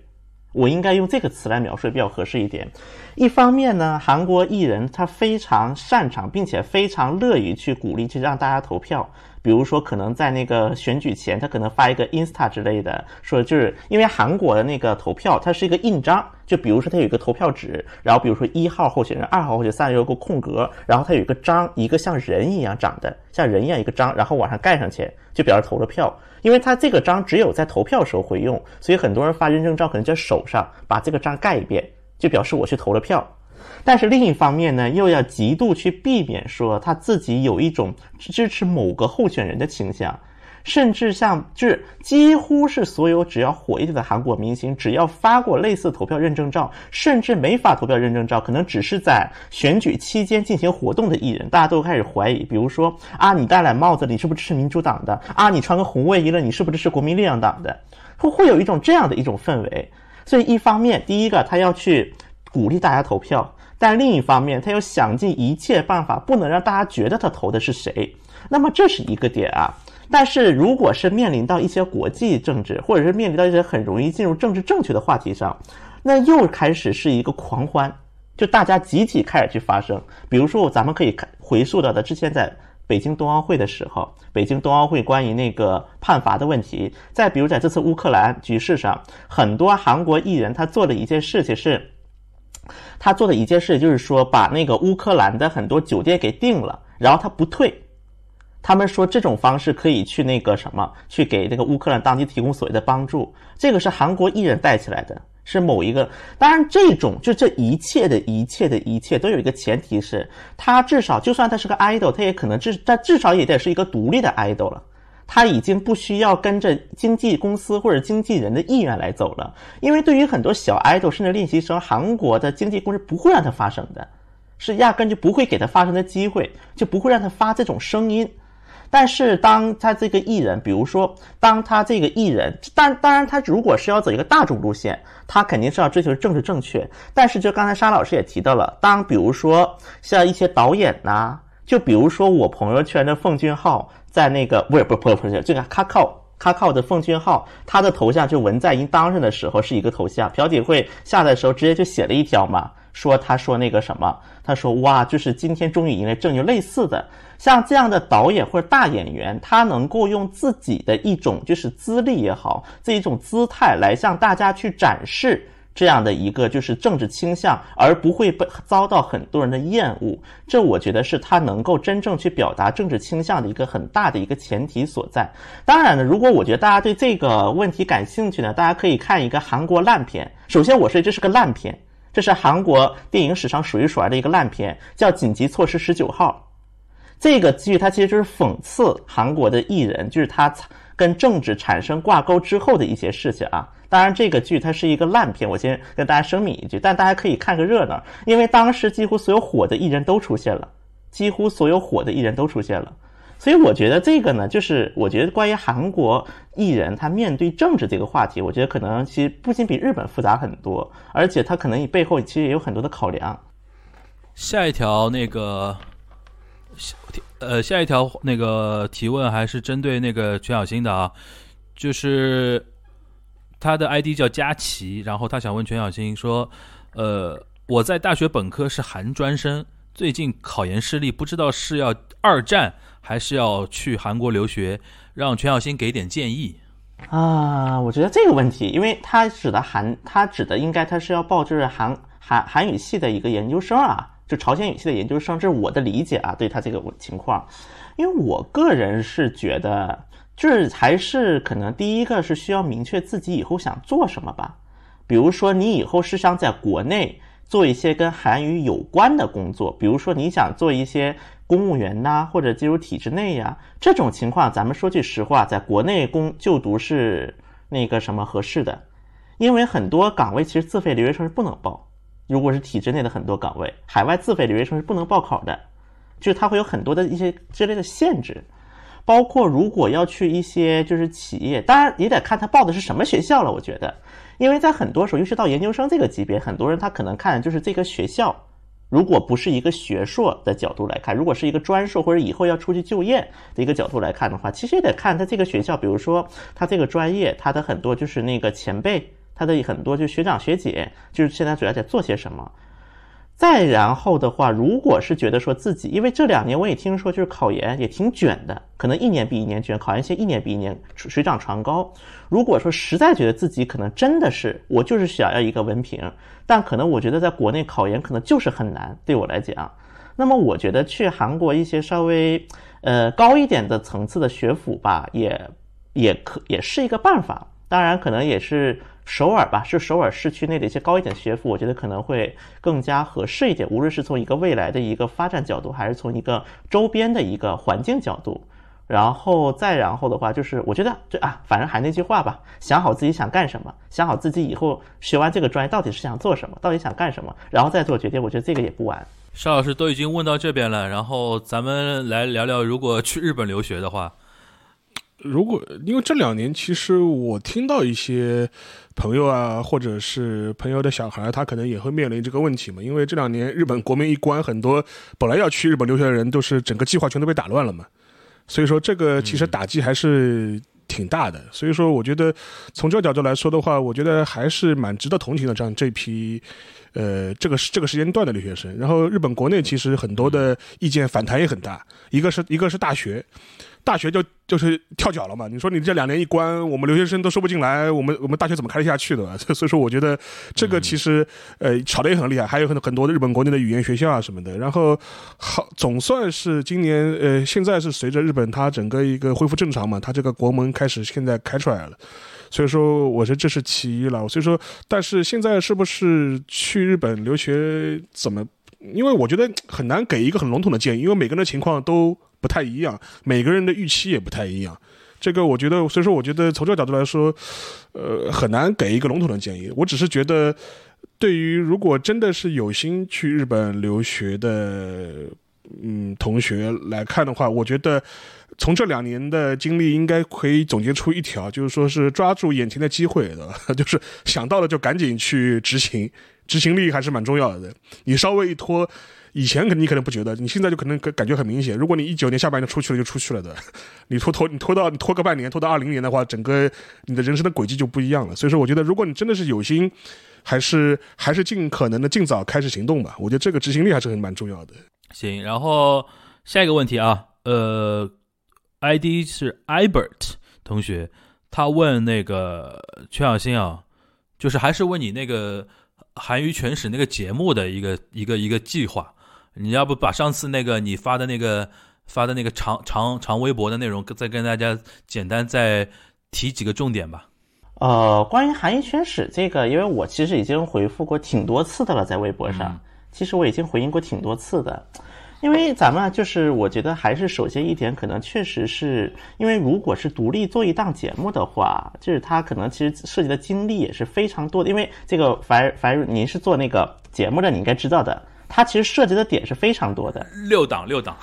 我应该用这个词来描述比较合适一点。一方面呢，韩国艺人他非常擅长并且非常乐于去鼓励去让大家投票。比如说，可能在那个选举前，他可能发一个 Insta 之类的，说就是因为韩国的那个投票，它是一个印章，就比如说它有一个投票纸，然后比如说一号候选人、二号候选人、三有个空格，然后它有一个章，一个像人一样长的，像人一样一个章，然后往上盖上去，就表示投了票。因为它这个章只有在投票时候会用，所以很多人发认证照可能在手上把这个章盖一遍，就表示我去投了票。但是另一方面呢，又要极度去避免说他自己有一种支持某个候选人的倾向，甚至像就是几乎是所有只要火一点的韩国明星，只要发过类似投票认证照，甚至没发投票认证照，可能只是在选举期间进行活动的艺人，大家都开始怀疑，比如说啊，你戴了帽子，你是不是支持民主党的？啊，你穿个红卫衣了，你是不是支持国民力量党的？会会有一种这样的一种氛围。所以一方面，第一个他要去鼓励大家投票，但另一方面，他又想尽一切办法不能让大家觉得他投的是谁。那么这是一个点啊。但是如果是面临到一些国际政治，或者是面临到一些很容易进入政治正确的话题上，那又开始是一个狂欢，就大家集体开始去发声。比如说，咱们可以看回溯到的之前在北京冬奥会的时候，北京冬奥会关于那个判罚的问题，再比如在这次乌克兰局势上，很多韩国艺人他做的一件事情是，他做的一件事就是说把那个乌克兰的很多酒店给订了，然后他不退。他们说这种方式可以去那个什么，去给那个乌克兰当地提供所谓的帮助。这个是韩国艺人带起来的，是某一个。当然，这种就这一切的一切的一切都有一个前提是，他至少就算他是个 idol，他也可能至他至少也得是一个独立的 idol 了。他已经不需要跟着经纪公司或者经纪人的意愿来走了，因为对于很多小 idol 甚至练习生，韩国的经纪公司不会让他发声的，是压根就不会给他发声的机会，就不会让他发这种声音。但是，当他这个艺人，比如说，当他这个艺人，当当然，他如果是要走一个大众路线，他肯定是要追求政治正确。但是，就刚才沙老师也提到了，当比如说像一些导演呐，就比如说我朋友圈的奉俊昊，在那个不是不是不是不是这个卡靠卡靠的奉俊昊，他的头像就文在寅当任的时候是一个头像，朴槿惠下来的时候直接就写了一条嘛。说他说那个什么，他说哇，就是今天终于迎来正就类似的，像这样的导演或者大演员，他能够用自己的一种就是资历也好，这一种姿态来向大家去展示这样的一个就是政治倾向，而不会被遭到很多人的厌恶。这我觉得是他能够真正去表达政治倾向的一个很大的一个前提所在。当然呢，如果我觉得大家对这个问题感兴趣呢，大家可以看一个韩国烂片。首先，我说这是个烂片。这是韩国电影史上数一数二的一个烂片，叫《紧急措施十九号》。这个剧它其实就是讽刺韩国的艺人，就是他跟政治产生挂钩之后的一些事情啊。当然，这个剧它是一个烂片，我先跟大家声明一句，但大家可以看个热闹，因为当时几乎所有火的艺人都出现了，几乎所有火的艺人都出现了。所以我觉得这个呢，就是我觉得关于韩国艺人他面对政治这个话题，我觉得可能其实不仅比日本复杂很多，而且他可能背后其实也有很多的考量。下一条那个，呃，下一条那个提问还是针对那个全小新的啊，就是他的 ID 叫佳琪，然后他想问全小新说，呃，我在大学本科是韩专生，最近考研失利，不知道是要二战。还是要去韩国留学，让全小新给点建议啊！我觉得这个问题，因为他指的韩，他指的应该他是要报就是韩韩韩语系的一个研究生啊，就朝鲜语系的研究生，这是我的理解啊，对他这个情况。因为我个人是觉得，就是还是可能第一个是需要明确自己以后想做什么吧，比如说你以后是想在国内做一些跟韩语有关的工作，比如说你想做一些。公务员呐，或者进入体制内呀，这种情况，咱们说句实话，在国内工就读是那个什么合适的，因为很多岗位其实自费留学生是不能报。如果是体制内的很多岗位，海外自费留学生是不能报考的，就是它会有很多的一些之类的限制。包括如果要去一些就是企业，当然也得看他报的是什么学校了。我觉得，因为在很多时候，尤其到研究生这个级别，很多人他可能看就是这个学校。如果不是一个学硕的角度来看，如果是一个专硕或者以后要出去就业的一个角度来看的话，其实也得看他这个学校，比如说他这个专业，他的很多就是那个前辈，他的很多就学长学姐，就是现在主要在做些什么。再然后的话，如果是觉得说自己，因为这两年我也听说，就是考研也挺卷的，可能一年比一年卷，考研线一年比一年水涨船高。如果说实在觉得自己可能真的是我就是想要一个文凭，但可能我觉得在国内考研可能就是很难，对我来讲，那么我觉得去韩国一些稍微呃高一点的层次的学府吧，也也可也是一个办法。当然，可能也是。首尔吧，是首尔市区内的一些高一点学府，我觉得可能会更加合适一点。无论是从一个未来的一个发展角度，还是从一个周边的一个环境角度，然后再然后的话，就是我觉得，就啊，反正还那句话吧，想好自己想干什么，想好自己以后学完这个专业到底是想做什么，到底想干什么，然后再做决定。我觉得这个也不晚。邵老师都已经问到这边了，然后咱们来聊聊，如果去日本留学的话。如果因为这两年，其实我听到一些朋友啊，或者是朋友的小孩，他可能也会面临这个问题嘛。因为这两年日本国民一关，很多本来要去日本留学的人，都是整个计划全都被打乱了嘛。所以说，这个其实打击还是挺大的。所以说，我觉得从这个角度来说的话，我觉得还是蛮值得同情的。这样这批。呃，这个这个时间段的留学生，然后日本国内其实很多的意见反弹也很大，一个是一个是大学，大学就就是跳脚了嘛。你说你这两年一关，我们留学生都收不进来，我们我们大学怎么开得下去的？[LAUGHS] 所以说，我觉得这个其实呃吵得也很厉害，还有很多很多的日本国内的语言学校啊什么的。然后好，总算是今年呃现在是随着日本它整个一个恢复正常嘛，它这个国门开始现在开出来了。所以说，我觉得这是其一了。所以说，但是现在是不是去日本留学怎么？因为我觉得很难给一个很笼统的建议，因为每个人的情况都不太一样，每个人的预期也不太一样。这个我觉得，所以说我觉得从这个角度来说，呃，很难给一个笼统的建议。我只是觉得，对于如果真的是有心去日本留学的，嗯，同学来看的话，我觉得。从这两年的经历，应该可以总结出一条，就是说是抓住眼前的机会，对吧？就是想到了就赶紧去执行，执行力还是蛮重要的。你稍微一拖，以前可你可能不觉得，你现在就可能感觉很明显。如果你一九年下半年出去了，就出去了的。[LAUGHS] 你拖拖，你拖到你拖个半年，拖到二零年的话，整个你的人生的轨迹就不一样了。所以说，我觉得如果你真的是有心，还是还是尽可能的尽早开始行动吧。我觉得这个执行力还是很蛮重要的。行，然后下一个问题啊，呃。ID 是 Ibert 同学，他问那个全小新啊，就是还是问你那个韩娱全史那个节目的一个一个一个计划，你要不把上次那个你发的那个发的那个长长长微博的内容，再跟大家简单再提几个重点吧。呃，关于韩语全史这个，因为我其实已经回复过挺多次的了，在微博上，其实我已经回应过挺多次的。因为咱们就是，我觉得还是首先一点，可能确实是因为，如果是独立做一档节目的话，就是他可能其实涉及的精力也是非常多的。因为这个樊樊，您是做那个节目的，你应该知道的，它其实涉及的点是非常多的。六档六档。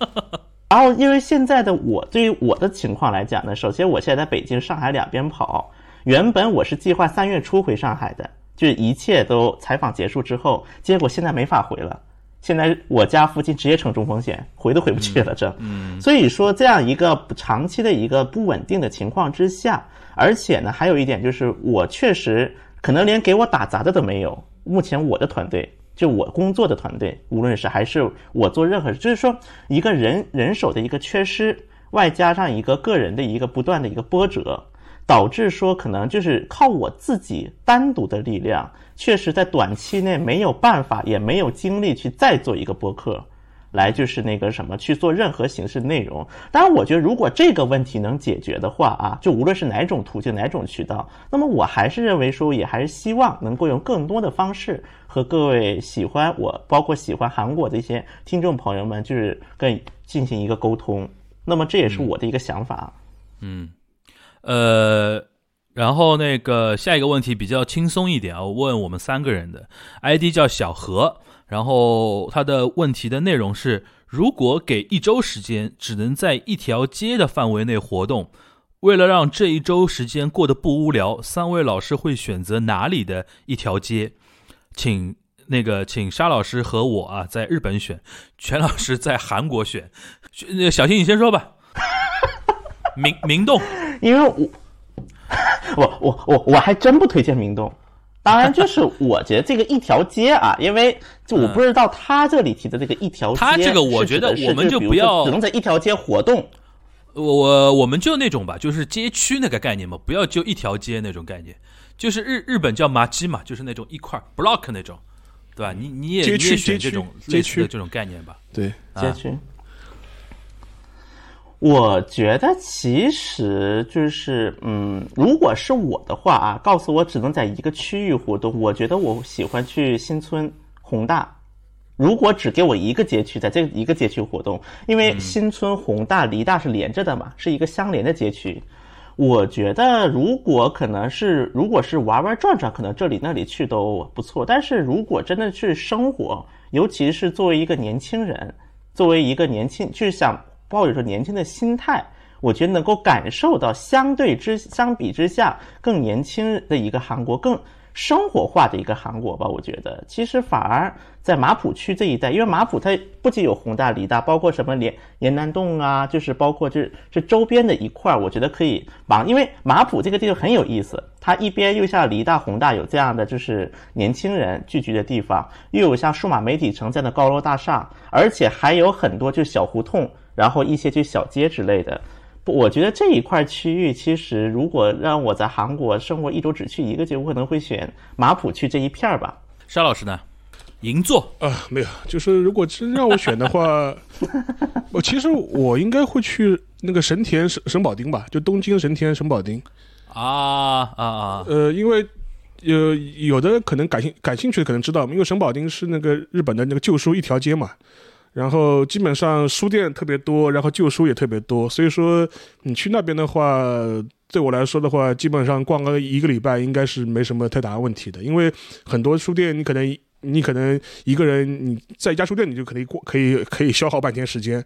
[LAUGHS] 然后，因为现在的我对于我的情况来讲呢，首先我现在在北京、上海两边跑，原本我是计划三月初回上海的，就是一切都采访结束之后，结果现在没法回了。现在我家附近直接成中风险，回都回不去了。这，嗯所以说这样一个长期的一个不稳定的情况之下，而且呢，还有一点就是，我确实可能连给我打杂的都没有。目前我的团队，就我工作的团队，无论是还是我做任何，就是说一个人人手的一个缺失，外加上一个个人的一个不断的一个波折，导致说可能就是靠我自己单独的力量。确实，在短期内没有办法，也没有精力去再做一个播客，来就是那个什么去做任何形式内容。当然，我觉得如果这个问题能解决的话啊，就无论是哪种途径、哪种渠道，那么我还是认为说，也还是希望能够用更多的方式和各位喜欢我，包括喜欢韩国的一些听众朋友们，就是跟进行一个沟通。那么这也是我的一个想法。嗯，呃。然后那个下一个问题比较轻松一点啊，问我们三个人的 ID 叫小何，然后他的问题的内容是：如果给一周时间，只能在一条街的范围内活动，为了让这一周时间过得不无聊，三位老师会选择哪里的一条街？请那个请沙老师和我啊，在日本选，全老师在韩国选。那小新你先说吧。[LAUGHS] 明明洞，因为我。[LAUGHS] 我我我我还真不推荐明洞，当然就是我觉得这个一条街啊，因为就我不知道他这里提的这个一条街，他这个我觉得我们就不要只能在一条街活动，我我我们就那种吧，就是街区那个概念嘛，不要就一条街那种概念，就是日日本叫麻基嘛，就是那种一块 block 那种，对吧？你你也你也选这种类似的这种概念吧，对街区。我觉得其实就是，嗯，如果是我的话啊，告诉我只能在一个区域活动，我觉得我喜欢去新村宏大。如果只给我一个街区，在这一个街区活动，因为新村宏大离大是连着的嘛，是一个相连的街区。我觉得如果可能是，如果是玩玩转转，可能这里那里去都不错。但是如果真的去生活，尤其是作为一个年轻人，作为一个年轻，就想。抱着说年轻的心态，我觉得能够感受到相对之相比之下更年轻的一个韩国，更生活化的一个韩国吧。我觉得其实反而在马浦区这一带，因为马浦它不仅有宏大、梨大，包括什么连延南洞啊，就是包括这这周边的一块，我觉得可以忙。因为马浦这个地方很有意思，它一边又像梨大、宏大有这样的就是年轻人聚居的地方，又有像数码媒体城这样的高楼大厦，而且还有很多就小胡同。然后一些就小街之类的，不，我觉得这一块区域其实如果让我在韩国生活一周只去一个街，我可能会选马浦区这一片儿吧。沙老师呢？银座啊，没有，就是如果真让我选的话，[LAUGHS] 我其实我应该会去那个神田神神保町吧，就东京神田神保町。啊啊啊！呃，因为有有的可能感兴感兴趣的可能知道，因为神保町是那个日本的那个旧书一条街嘛。然后基本上书店特别多，然后旧书也特别多，所以说你去那边的话，对我来说的话，基本上逛个一个礼拜应该是没什么太大问题的，因为很多书店你可能你可能一个人你在一家书店你就可以过可以可以消耗半天时间，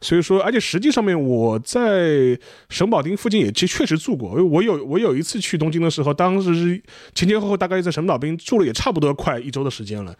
所以说而且实际上面我在神保町附近也其确实住过，我有我有一次去东京的时候，当时是前前后后大概在神保町住了也差不多快一周的时间了。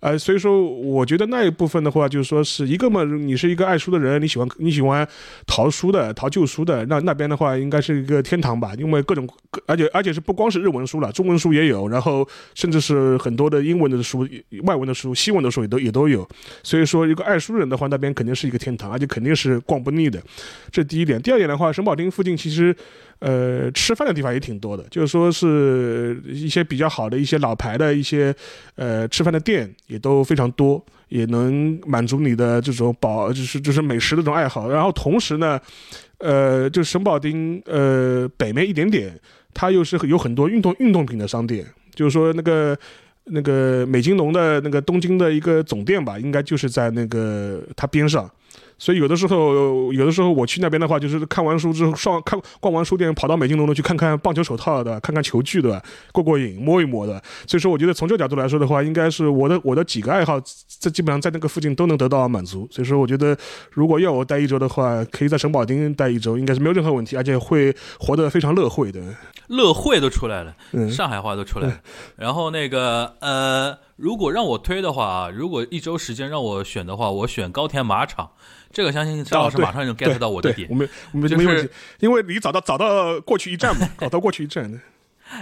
呃，所以说，我觉得那一部分的话，就是说是一个嘛，你是一个爱书的人，你喜欢你喜欢淘书的、淘旧书的，那那边的话应该是一个天堂吧，因为各种，而且而且是不光是日文书了，中文书也有，然后甚至是很多的英文的书、外文的书、西文的书也都也都有。所以说，一个爱书人的话，那边肯定是一个天堂，而且肯定是逛不腻的。这第一点。第二点的话，神保町附近其实。呃，吃饭的地方也挺多的，就是说是一些比较好的一些老牌的一些呃吃饭的店也都非常多，也能满足你的这种饱，就是就是美食的这种爱好。然后同时呢，呃，就神保町呃北面一点点，它又是有很多运动运动品的商店，就是说那个那个美津浓的那个东京的一个总店吧，应该就是在那个它边上。所以有的时候，有的时候我去那边的话，就是看完书之后，上看逛完书店，跑到美津浓的去看看棒球手套的，看看球具的，过过瘾，摸一摸的。所以说，我觉得从这个角度来说的话，应该是我的我的几个爱好，在基本上在那个附近都能得到满足。所以说，我觉得如果要我待一周的话，可以在神保町待一周，应该是没有任何问题，而且会活得非常乐会的。乐会都出来了，上海话都出来了。然后那个呃，如果让我推的话啊，如果一周时间让我选的话，我选高田马场。这个相信张老师马上就 get 到我的点，我们我们就是因为你找到找到过去一站嘛，[LAUGHS] 找到过去一站。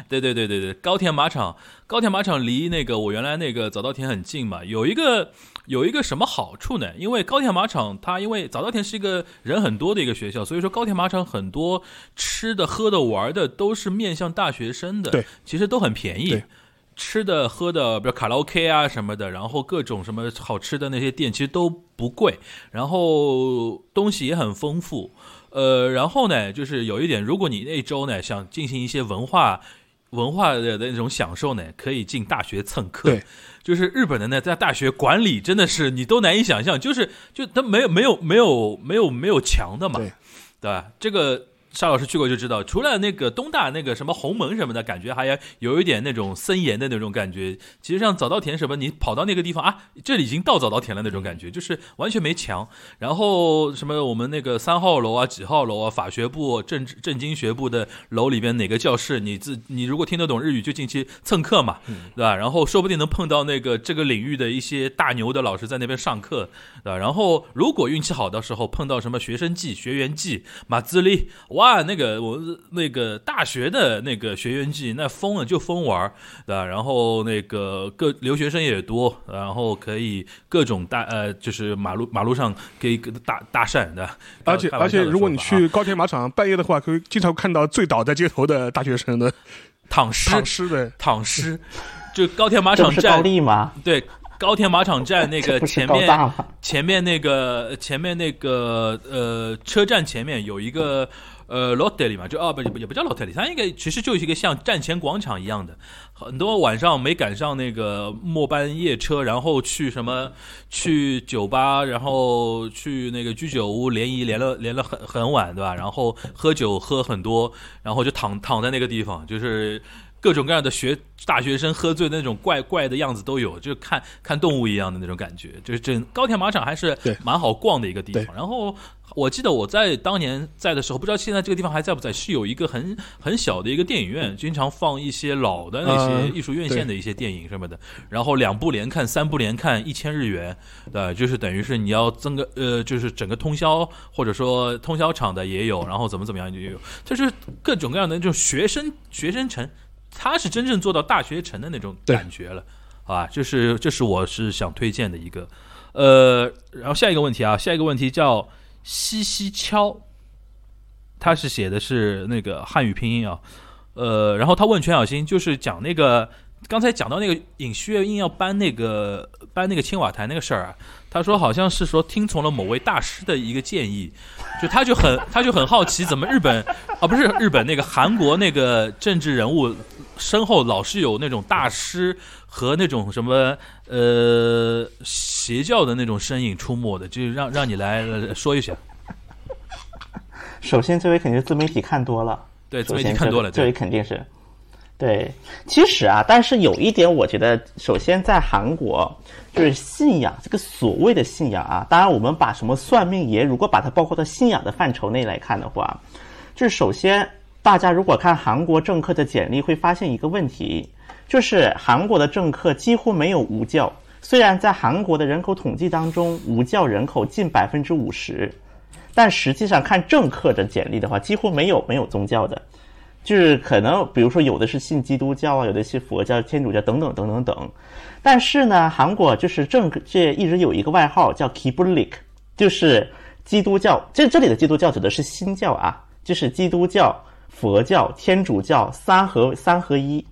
对对对对对，高田马场，高田马场离那个我原来那个早稻田很近嘛，有一个有一个什么好处呢？因为高田马场它因为早稻田是一个人很多的一个学校，所以说高田马场很多吃的、喝的、玩的都是面向大学生的，对，其实都很便宜。吃的喝的，比如卡拉 OK 啊什么的，然后各种什么好吃的那些店其实都不贵，然后东西也很丰富，呃，然后呢，就是有一点，如果你那周呢想进行一些文化文化的那种享受呢，可以进大学蹭课。对，就是日本的呢，在大学管理真的是你都难以想象，就是就他没有没有没有没有没有墙的嘛，对吧？这个。沙老师去过就知道，除了那个东大那个什么鸿门什么的，感觉还有一点那种森严的那种感觉。其实像早稻田什么，你跑到那个地方啊，这里已经到早稻田了那种感觉，就是完全没墙。然后什么我们那个三号楼啊、几号楼啊、法学部、政治政经学部的楼里边哪个教室，你自你如果听得懂日语就进去蹭课嘛，对吧？然后说不定能碰到那个这个领域的一些大牛的老师在那边上课，对吧？然后如果运气好的时候碰到什么学生季、学员季、马自立，哇！啊，那个我那个大学的那个学员季，那疯了就疯玩对吧？然后那个各留学生也多，然后可以各种大呃，就是马路马路上可以搭搭讪的。而且而且，如果你去高田马场半夜的话，可以经常看到醉倒在街头的大学生的躺尸躺尸的躺尸。就高田马场站吗？对。高田马场站那个前面，前面那个前面那个呃车站前面有一个呃 e 里嘛，就哦不也不叫 e 里，它应该其实就是一个像站前广场一样的。很多晚上没赶上那个末班夜车，然后去什么去酒吧，然后去那个居酒屋联谊，连了连了很很晚，对吧？然后喝酒喝很多，然后就躺躺在那个地方，就是。各种各样的学大学生喝醉的那种怪怪的样子都有，就看看动物一样的那种感觉。就是整高田马场还是蛮好逛的一个地方。然后我记得我在当年在的时候，不知道现在这个地方还在不在，是有一个很很小的一个电影院，经常放一些老的那些嗯艺术院线的一些电影什么的。然后两部连看、三部连看，一千日元，对，就是等于是你要增个呃，就是整个通宵或者说通宵场的也有，然后怎么怎么样也有，就是各种各样的这种学生学生城，他是真正做到大学城的那种感觉了，啊，就是这是我是想推荐的一个，呃，然后下一个问题啊，下一个问题叫西西敲，他是写的是那个汉语拼音啊，呃，然后他问全小新，就是讲那个刚才讲到那个尹锡悦硬要搬那个搬那个青瓦台那个事儿啊，他说好像是说听从了某位大师的一个建议，就他就很他就很好奇，怎么日本 [LAUGHS] 啊不是日本那个韩国那个政治人物身后老是有那种大师和那种什么呃邪教的那种身影出没的，就让让你来呃说一下。首先，这位肯定是自媒体看多了。对，自媒体看多了，这位对，肯定是。对，其实啊，但是有一点，我觉得，首先在韩国，就是信仰这个所谓的信仰啊，当然我们把什么算命爷，如果把它包括到信仰的范畴内来看的话，就是首先大家如果看韩国政客的简历，会发现一个问题，就是韩国的政客几乎没有无教。虽然在韩国的人口统计当中，无教人口近百分之五十，但实际上看政客的简历的话，几乎没有没有宗教的。就是可能，比如说有的是信基督教啊，有的是佛教、天主教等等等等等。但是呢，韩国就是政界一直有一个外号叫 Kibbulik，就是基督教。这这里的基督教指的是新教啊，就是基督教、佛教、天主教三合三合一。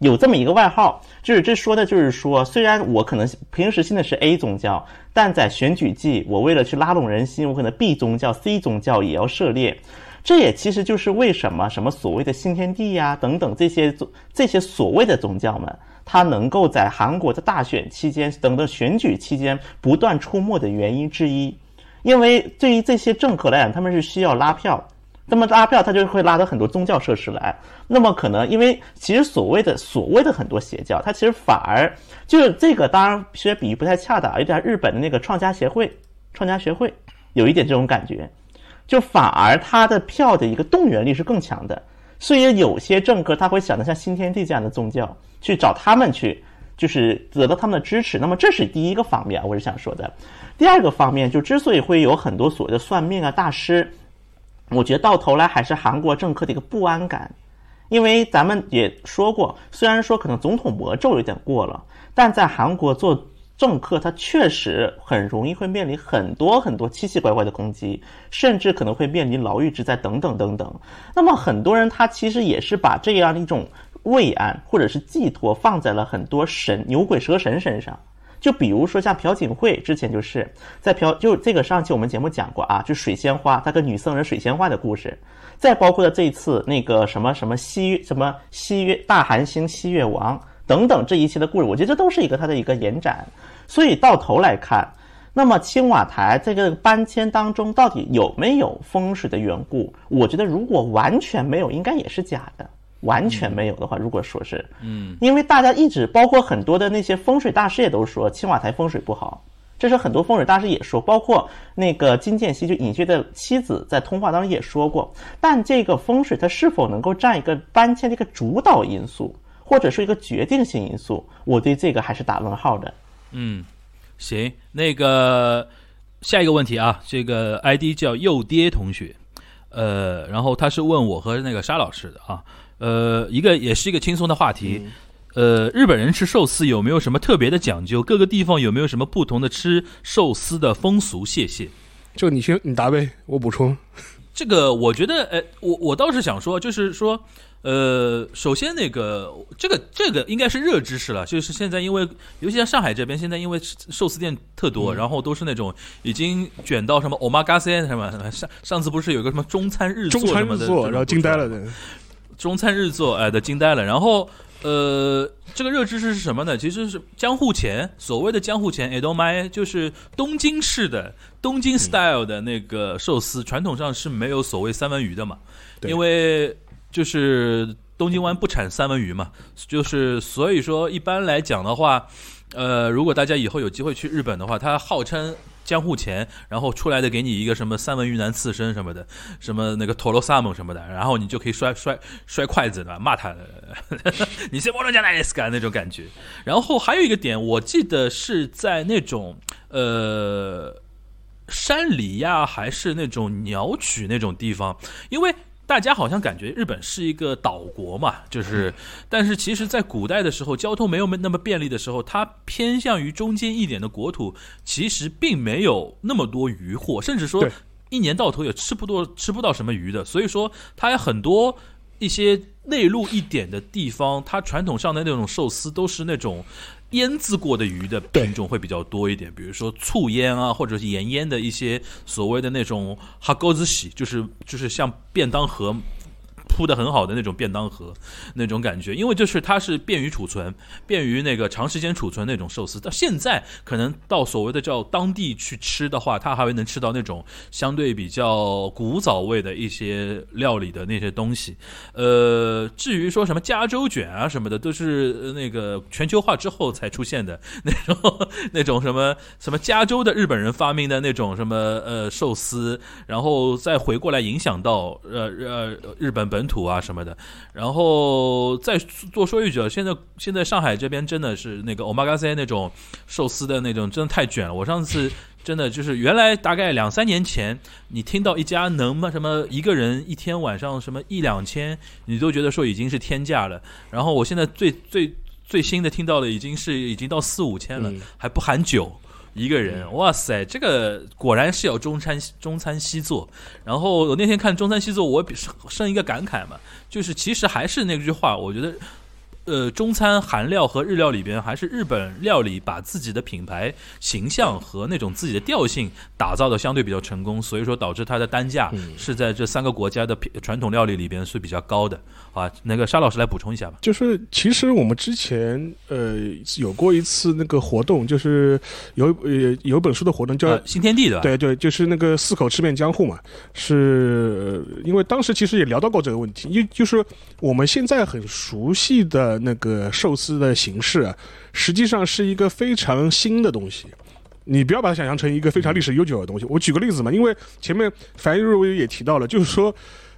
有这么一个外号，就是这说的就是说，虽然我可能平时信的是 A 宗教，但在选举季，我为了去拉拢人心，我可能 B 宗教、C 宗教也要涉猎。这也其实就是为什么什么所谓的新天地呀、等等这些宗这些所谓的宗教们，它能够在韩国的大选期间等等选举期间不断出没的原因之一。因为对于这些政客来讲，他们是需要拉票，那么拉票他就会拉到很多宗教设施来。那么可能因为其实所谓的所谓的很多邪教，它其实反而就是这个，当然其实比喻不太恰当，有点日本的那个创家协会、创家学会有一点这种感觉。就反而他的票的一个动员力是更强的，所以有些政客他会想到像新天地这样的宗教去找他们去，就是得到他们的支持。那么这是第一个方面，我是想说的。第二个方面，就之所以会有很多所谓的算命啊大师，我觉得到头来还是韩国政客的一个不安感，因为咱们也说过，虽然说可能总统魔咒有点过了，但在韩国做。政客他确实很容易会面临很多很多奇奇怪怪的攻击，甚至可能会面临牢狱之灾等等等等。那么很多人他其实也是把这样的一种慰安或者是寄托放在了很多神牛鬼蛇神身上。就比如说像朴槿惠之前就是在朴，就这个上期我们节目讲过啊，就水仙花，他跟女僧人水仙花的故事。再包括了这一次那个什么什么西什么西月大韩星西月王。等等这一切的故事，我觉得这都是一个它的一个延展。所以到头来看，那么青瓦台这个搬迁当中到底有没有风水的缘故？我觉得如果完全没有，应该也是假的。完全没有的话，如果说是，嗯，因为大家一直包括很多的那些风水大师也都说青瓦台风水不好，这是很多风水大师也说，包括那个金建熙就尹锡的妻子在通话当中也说过。但这个风水它是否能够占一个搬迁的一个主导因素？或者是一个决定性因素，我对这个还是打问号的。嗯，行，那个下一个问题啊，这个 ID 叫幼爹同学，呃，然后他是问我和那个沙老师的啊，呃，一个也是一个轻松的话题，呃，日本人吃寿司有没有什么特别的讲究？各个地方有没有什么不同的吃寿司的风俗？谢谢。就你先你答呗，我补充。这个我觉得，呃，我我倒是想说，就是说。呃，首先那个这个这个应该是热知识了，就是现在因为尤其像上海这边，现在因为寿司店特多，然后都是那种已经卷到什么 omakase 什么上上次不是有个什么中餐日中餐什么的，然后惊呆了的。[LAUGHS] 中餐日做，哎的惊呆了。然后呃，这个热知识是什么呢？其实是江户前，所谓的江户前 edomai 就是东京式的东京 style 的那个寿司，传统上是没有所谓三文鱼的嘛，因为。就是东京湾不产三文鱼嘛，就是所以说一般来讲的话，呃，如果大家以后有机会去日本的话，它号称。江户前，然后出来的给你一个什么三文鱼男刺身什么的，什么那个陀螺萨蒙什么的，然后你就可以摔摔摔筷子的，骂他，[LAUGHS] 你是莫能加奈斯干那种感觉。然后还有一个点，我记得是在那种呃山里呀，还是那种鸟取那种地方，因为。大家好像感觉日本是一个岛国嘛，就是，但是其实，在古代的时候，交通没有那么便利的时候，它偏向于中间一点的国土，其实并没有那么多渔获，甚至说一年到头也吃不多，吃不到什么鱼的。所以说，它有很多一些内陆一点的地方，它传统上的那种寿司都是那种。腌制过的鱼的品种会比较多一点，比如说醋腌啊，或者是盐腌的一些所谓的那种哈勾子洗，就是就是像便当盒。铺的很好的那种便当盒，那种感觉，因为就是它是便于储存，便于那个长时间储存那种寿司。到现在可能到所谓的叫当地去吃的话，它还会能吃到那种相对比较古早味的一些料理的那些东西。呃，至于说什么加州卷啊什么的，都是那个全球化之后才出现的那种 [LAUGHS] 那种什么什么加州的日本人发明的那种什么呃寿司，然后再回过来影响到呃呃日本本。土啊什么的，然后再多说一句，现在现在上海这边真的是那个 omakase 那种寿司的那种，真的太卷了。我上次真的就是原来大概两三年前，你听到一家能什么一个人一天晚上什么一两千，你都觉得说已经是天价了。然后我现在最最最新的听到的已经是已经到四五千了，还不含酒。一个人，哇塞，这个果然是要中餐中餐西做。然后我那天看中餐西做，我生一个感慨嘛，就是其实还是那句话，我觉得。呃，中餐韩料和日料里边，还是日本料理把自己的品牌形象和那种自己的调性打造的相对比较成功，所以说导致它的单价是在这三个国家的传统料理里边是比较高的。啊，那个沙老师来补充一下吧。就是其实我们之前呃有过一次那个活动，就是有呃有本书的活动叫新天地的，对对，就是那个四口吃遍江户嘛。是因为当时其实也聊到过这个问题，因就是我们现在很熟悉的。那个寿司的形式，啊实际上是一个非常新的东西。你不要把它想象成一个非常历史悠久的东西。我举个例子嘛，因为前面樊如也提到了，就是说。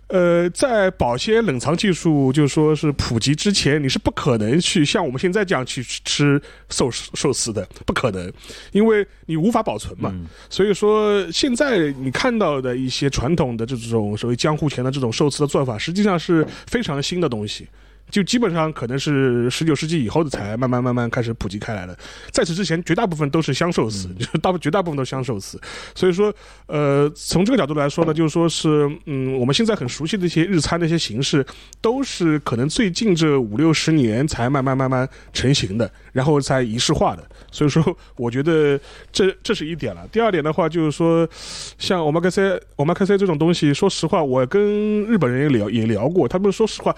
呃，在保鲜冷藏技术就是说是普及之前，你是不可能去像我们现在这样去吃寿司寿司的，不可能，因为你无法保存嘛。所以说，现在你看到的一些传统的这种所谓江户前的这种寿司的做法，实际上是非常新的东西。就基本上可能是十九世纪以后的才慢慢慢慢开始普及开来的，在此之前绝大部分都是香寿司，就是 [LAUGHS] 大绝大部分都是香寿司。所以说，呃，从这个角度来说呢，就是说是，嗯，我们现在很熟悉的一些日餐的一些形式，都是可能最近这五六十年才慢慢慢慢成型的，然后才仪式化的。所以说，我觉得这这是一点了。第二点的话，就是说，像我们开 C 我们开 C 这种东西，说实话，我跟日本人也聊也聊过，他们说实话。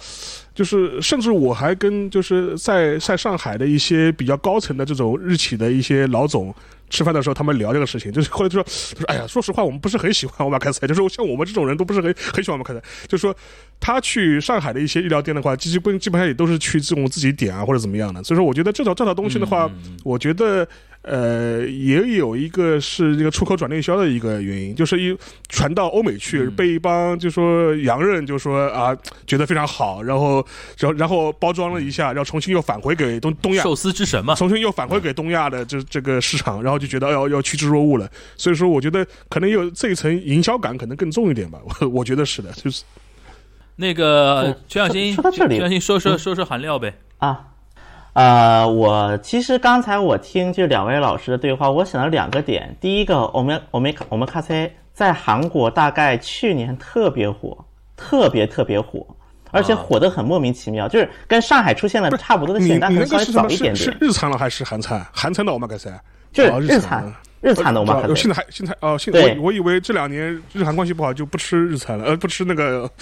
就是，甚至我还跟就是在在上海的一些比较高层的这种日企的一些老总吃饭的时候，他们聊这个事情，就是后来就说，他说，哎呀，说实话，我们不是很喜欢我马开塞，就是像我们这种人都不是很很喜欢我们开塞，就是说他去上海的一些医疗店的话，基本基本上也都是去这种自己点啊或者怎么样的，所以说我觉得这套这套东西的话，我觉得。呃，也有一个是这个出口转内销的一个原因，就是一传到欧美去，被一帮就说洋人就说啊，觉得非常好，然后，然后然后包装了一下，然后重新又返回给东东亚寿司之神嘛，重新又返回给东亚的这这个市场，然后就觉得要要趋之若鹜了。所以说，我觉得可能有这一层营销感，可能更重一点吧。我 [LAUGHS] 我觉得是的，就是那个全小新说到这里，全小新说说说说韩料呗啊。呃，我其实刚才我听就两位老师的对话，我想了两个点。第一个，我们我们我们咖啡在韩国大概去年特别火，特别特别火，而且火得很莫名其妙，就是跟上海出现了差不多的现象，但稍微早一点点。是日餐了还是韩餐？韩餐的我们卡塞，就是日餐，日餐的我们卡塞。现在还现在哦，现在我我以为这两年日韩关系不好就不吃日餐了，呃，不吃那个。[LAUGHS]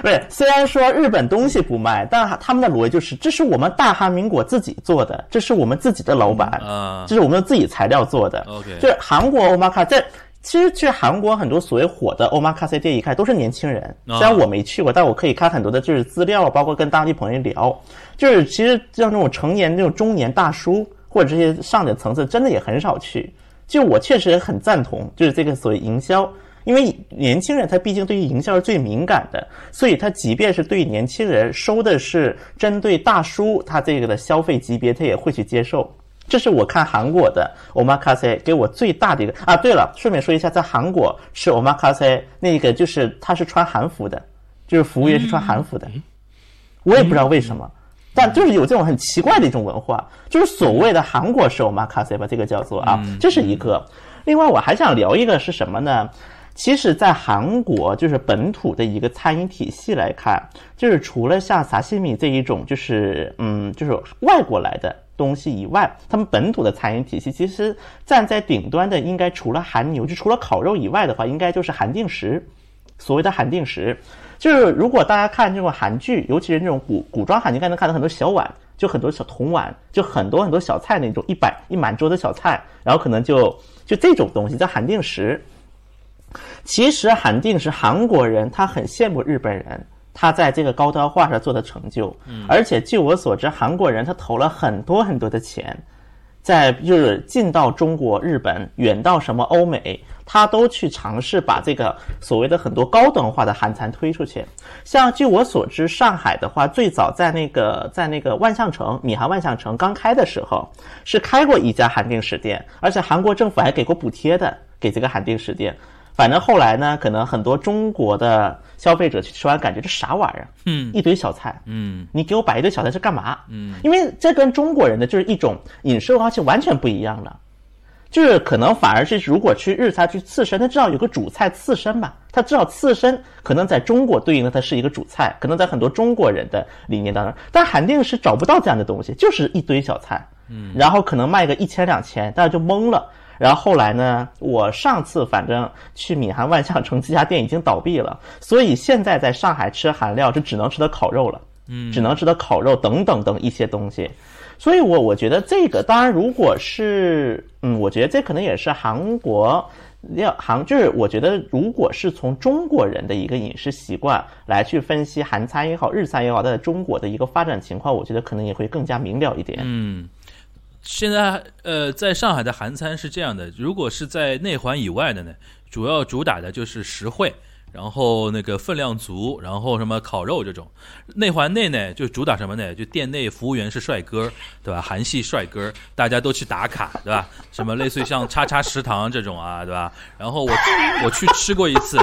不是，虽然说日本东西不卖，但他们的逻辑就是，这是我们大韩民国自己做的，这是我们自己的老板，这是我们自己材料做的。OK，就是韩国欧玛卡在其实去韩国很多所谓火的 omakase 店，一看都是年轻人。啊虽然我没去过，但我可以看很多的就是资料，包括跟当地朋友聊，就是其实像那种成年那种中年大叔或者这些上点层次，真的也很少去。就我确实很赞同，就是这个所谓营销，因为年轻人他毕竟对于营销是最敏感的，所以他即便是对年轻人收的是针对大叔他这个的消费级别，他也会去接受。这是我看韩国的 omakase 给我最大的一个啊。对了，顺便说一下，在韩国吃 omakase 那个就是他是穿韩服的，就是服务员是穿韩服的，我也不知道为什么。但就是有这种很奇怪的一种文化，就是所谓的韩国式 omakase 吧，这个叫做啊，这是一个。另外，我还想聊一个是什么呢？其实，在韩国就是本土的一个餐饮体系来看，就是除了像萨西米这一种，就是嗯，就是外国来的东西以外，他们本土的餐饮体系其实站在顶端的，应该除了韩牛，就除了烤肉以外的话，应该就是韩定食。所谓的韩定食，就是如果大家看这种韩剧，尤其是那种古古装韩剧，应该能看到很多小碗，就很多小铜碗，就很多很多小菜那种一百一满桌的小菜，然后可能就就这种东西叫韩定食。其实韩定是韩国人，他很羡慕日本人，他在这个高端化上做的成就。而且据我所知，韩国人他投了很多很多的钱，在就是近到中国、日本，远到什么欧美，他都去尝试把这个所谓的很多高端化的韩餐推出去。像据我所知，上海的话，最早在那个在那个万象城米韩万象城刚开的时候，是开过一家韩定食店，而且韩国政府还给过补贴的，给这个韩定食店。反正后来呢，可能很多中国的消费者去吃完，感觉这啥玩意儿？嗯一堆小菜，嗯你给我摆一堆小菜是干嘛？嗯，因为这跟中国人的就是一种饮食文化是完全不一样的，就是可能反而是如果去日餐去刺身，他至少有个主菜刺身吧，他至少刺身可能在中国对应的它是一个主菜，可能在很多中国人的理念当中，但韩定是找不到这样的东西，就是一堆小菜，嗯，然后可能卖个一千两千，大家就懵了。然后后来呢，我上次反正去闵行万象城这家店已经倒闭了，所以现在在上海吃韩料就只能吃到烤肉了，嗯，只能吃到烤肉等等等一些东西。所以我我觉得这个，当然如果是，嗯，我觉得这可能也是韩国要韩，就是我觉得如果是从中国人的一个饮食习惯来去分析韩餐也好，日餐也好，在中国的一个发展情况，我觉得可能也会更加明了一点。嗯。现在呃，在上海的韩餐是这样的，如果是在内环以外的呢，主要主打的就是实惠，然后那个分量足，然后什么烤肉这种。内环内呢，就主打什么呢？就店内服务员是帅哥，对吧？韩系帅哥，大家都去打卡，对吧？什么类似于像叉叉食堂这种啊，对吧？然后我我去吃过一次，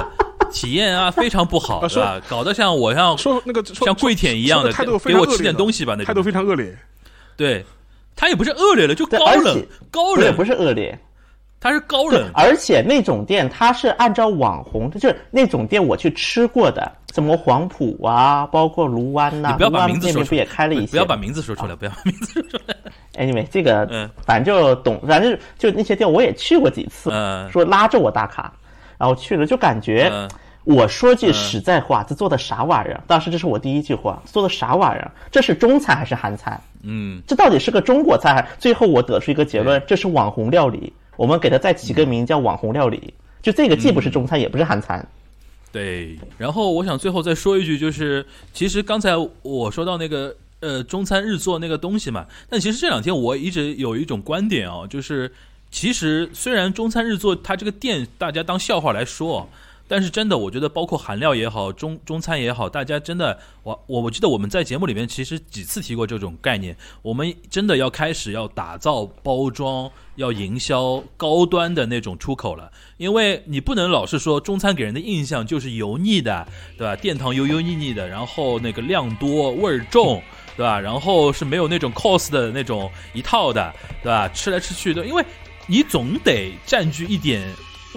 体验啊非常不好，啊对吧？搞得像我像说那个像跪舔一样的给我吃点东西吧，那态度非常恶劣。对。他也不是恶劣了，就高冷高冷不是恶劣，他是高对冷，，而且那种店它是按照网红，就是那种店我去吃过的，什么黄埔啊，包括卢湾呐、你不要把名字说出来，也开了一些？不要把名字说出来，不要把名字说出来。[LAUGHS] anyway，这个嗯反正就懂，反正就那些店我也去过几次，嗯说拉着我打卡，然后去了就感觉，嗯我说句实在话，这做的啥玩意儿？当时这是我第一句话，做的啥玩意儿？这是中餐还是韩餐？嗯，这到底是个中国菜？最后我得出一个结论，这是网红料理。我们给它再起个名叫网红料理，就这个既不是中餐，也不是韩餐。对。然后我想最后再说一句，就是其实刚才我说到那个呃中餐日做那个东西嘛，但其实这两天我一直有一种观点啊，就是其实虽然中餐日做它这个店大家当笑话来说。但是真的，我觉得包括韩料也好，中中餐也好，大家真的，我我我记得我们在节目里面其实几次提过这种概念，我们真的要开始要打造包装，要营销高端的那种出口了，因为你不能老是说中餐给人的印象就是油腻的，对吧？殿堂油油腻腻的，然后那个量多味儿重。对吧？然后是没有那种 cos 的那种一套的，对吧？吃来吃去的，因为你总得占据一点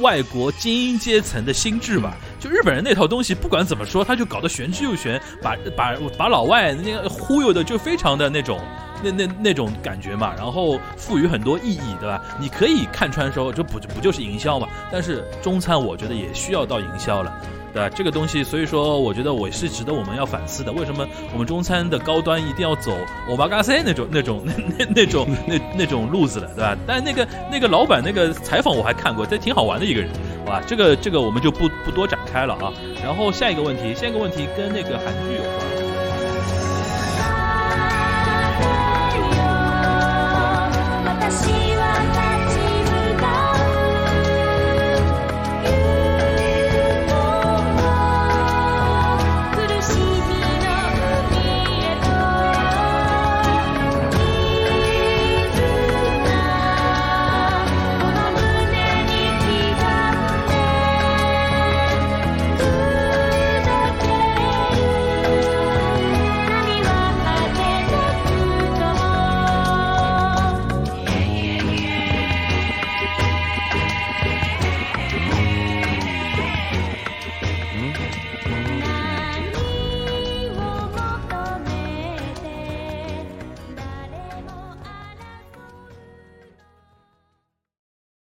外国精英阶层的心智吧。就日本人那套东西，不管怎么说，他就搞得玄之又玄，把把把老外那忽悠的就非常的那种。那那那种感觉嘛，然后赋予很多意义，对吧？你可以看穿说，这不不就是营销嘛？但是中餐我觉得也需要到营销了。对吧？这个东西，所以说我觉得我是值得我们要反思的。为什么我们中餐的高端一定要走欧巴嘎塞那种、那种、那那那种、那那种路子的，对吧？但那个那个老板那个采访我还看过，这挺好玩的一个人。哇？这个这个我们就不不多展开了啊。然后下一个问题，下一个问题跟那个韩剧有关。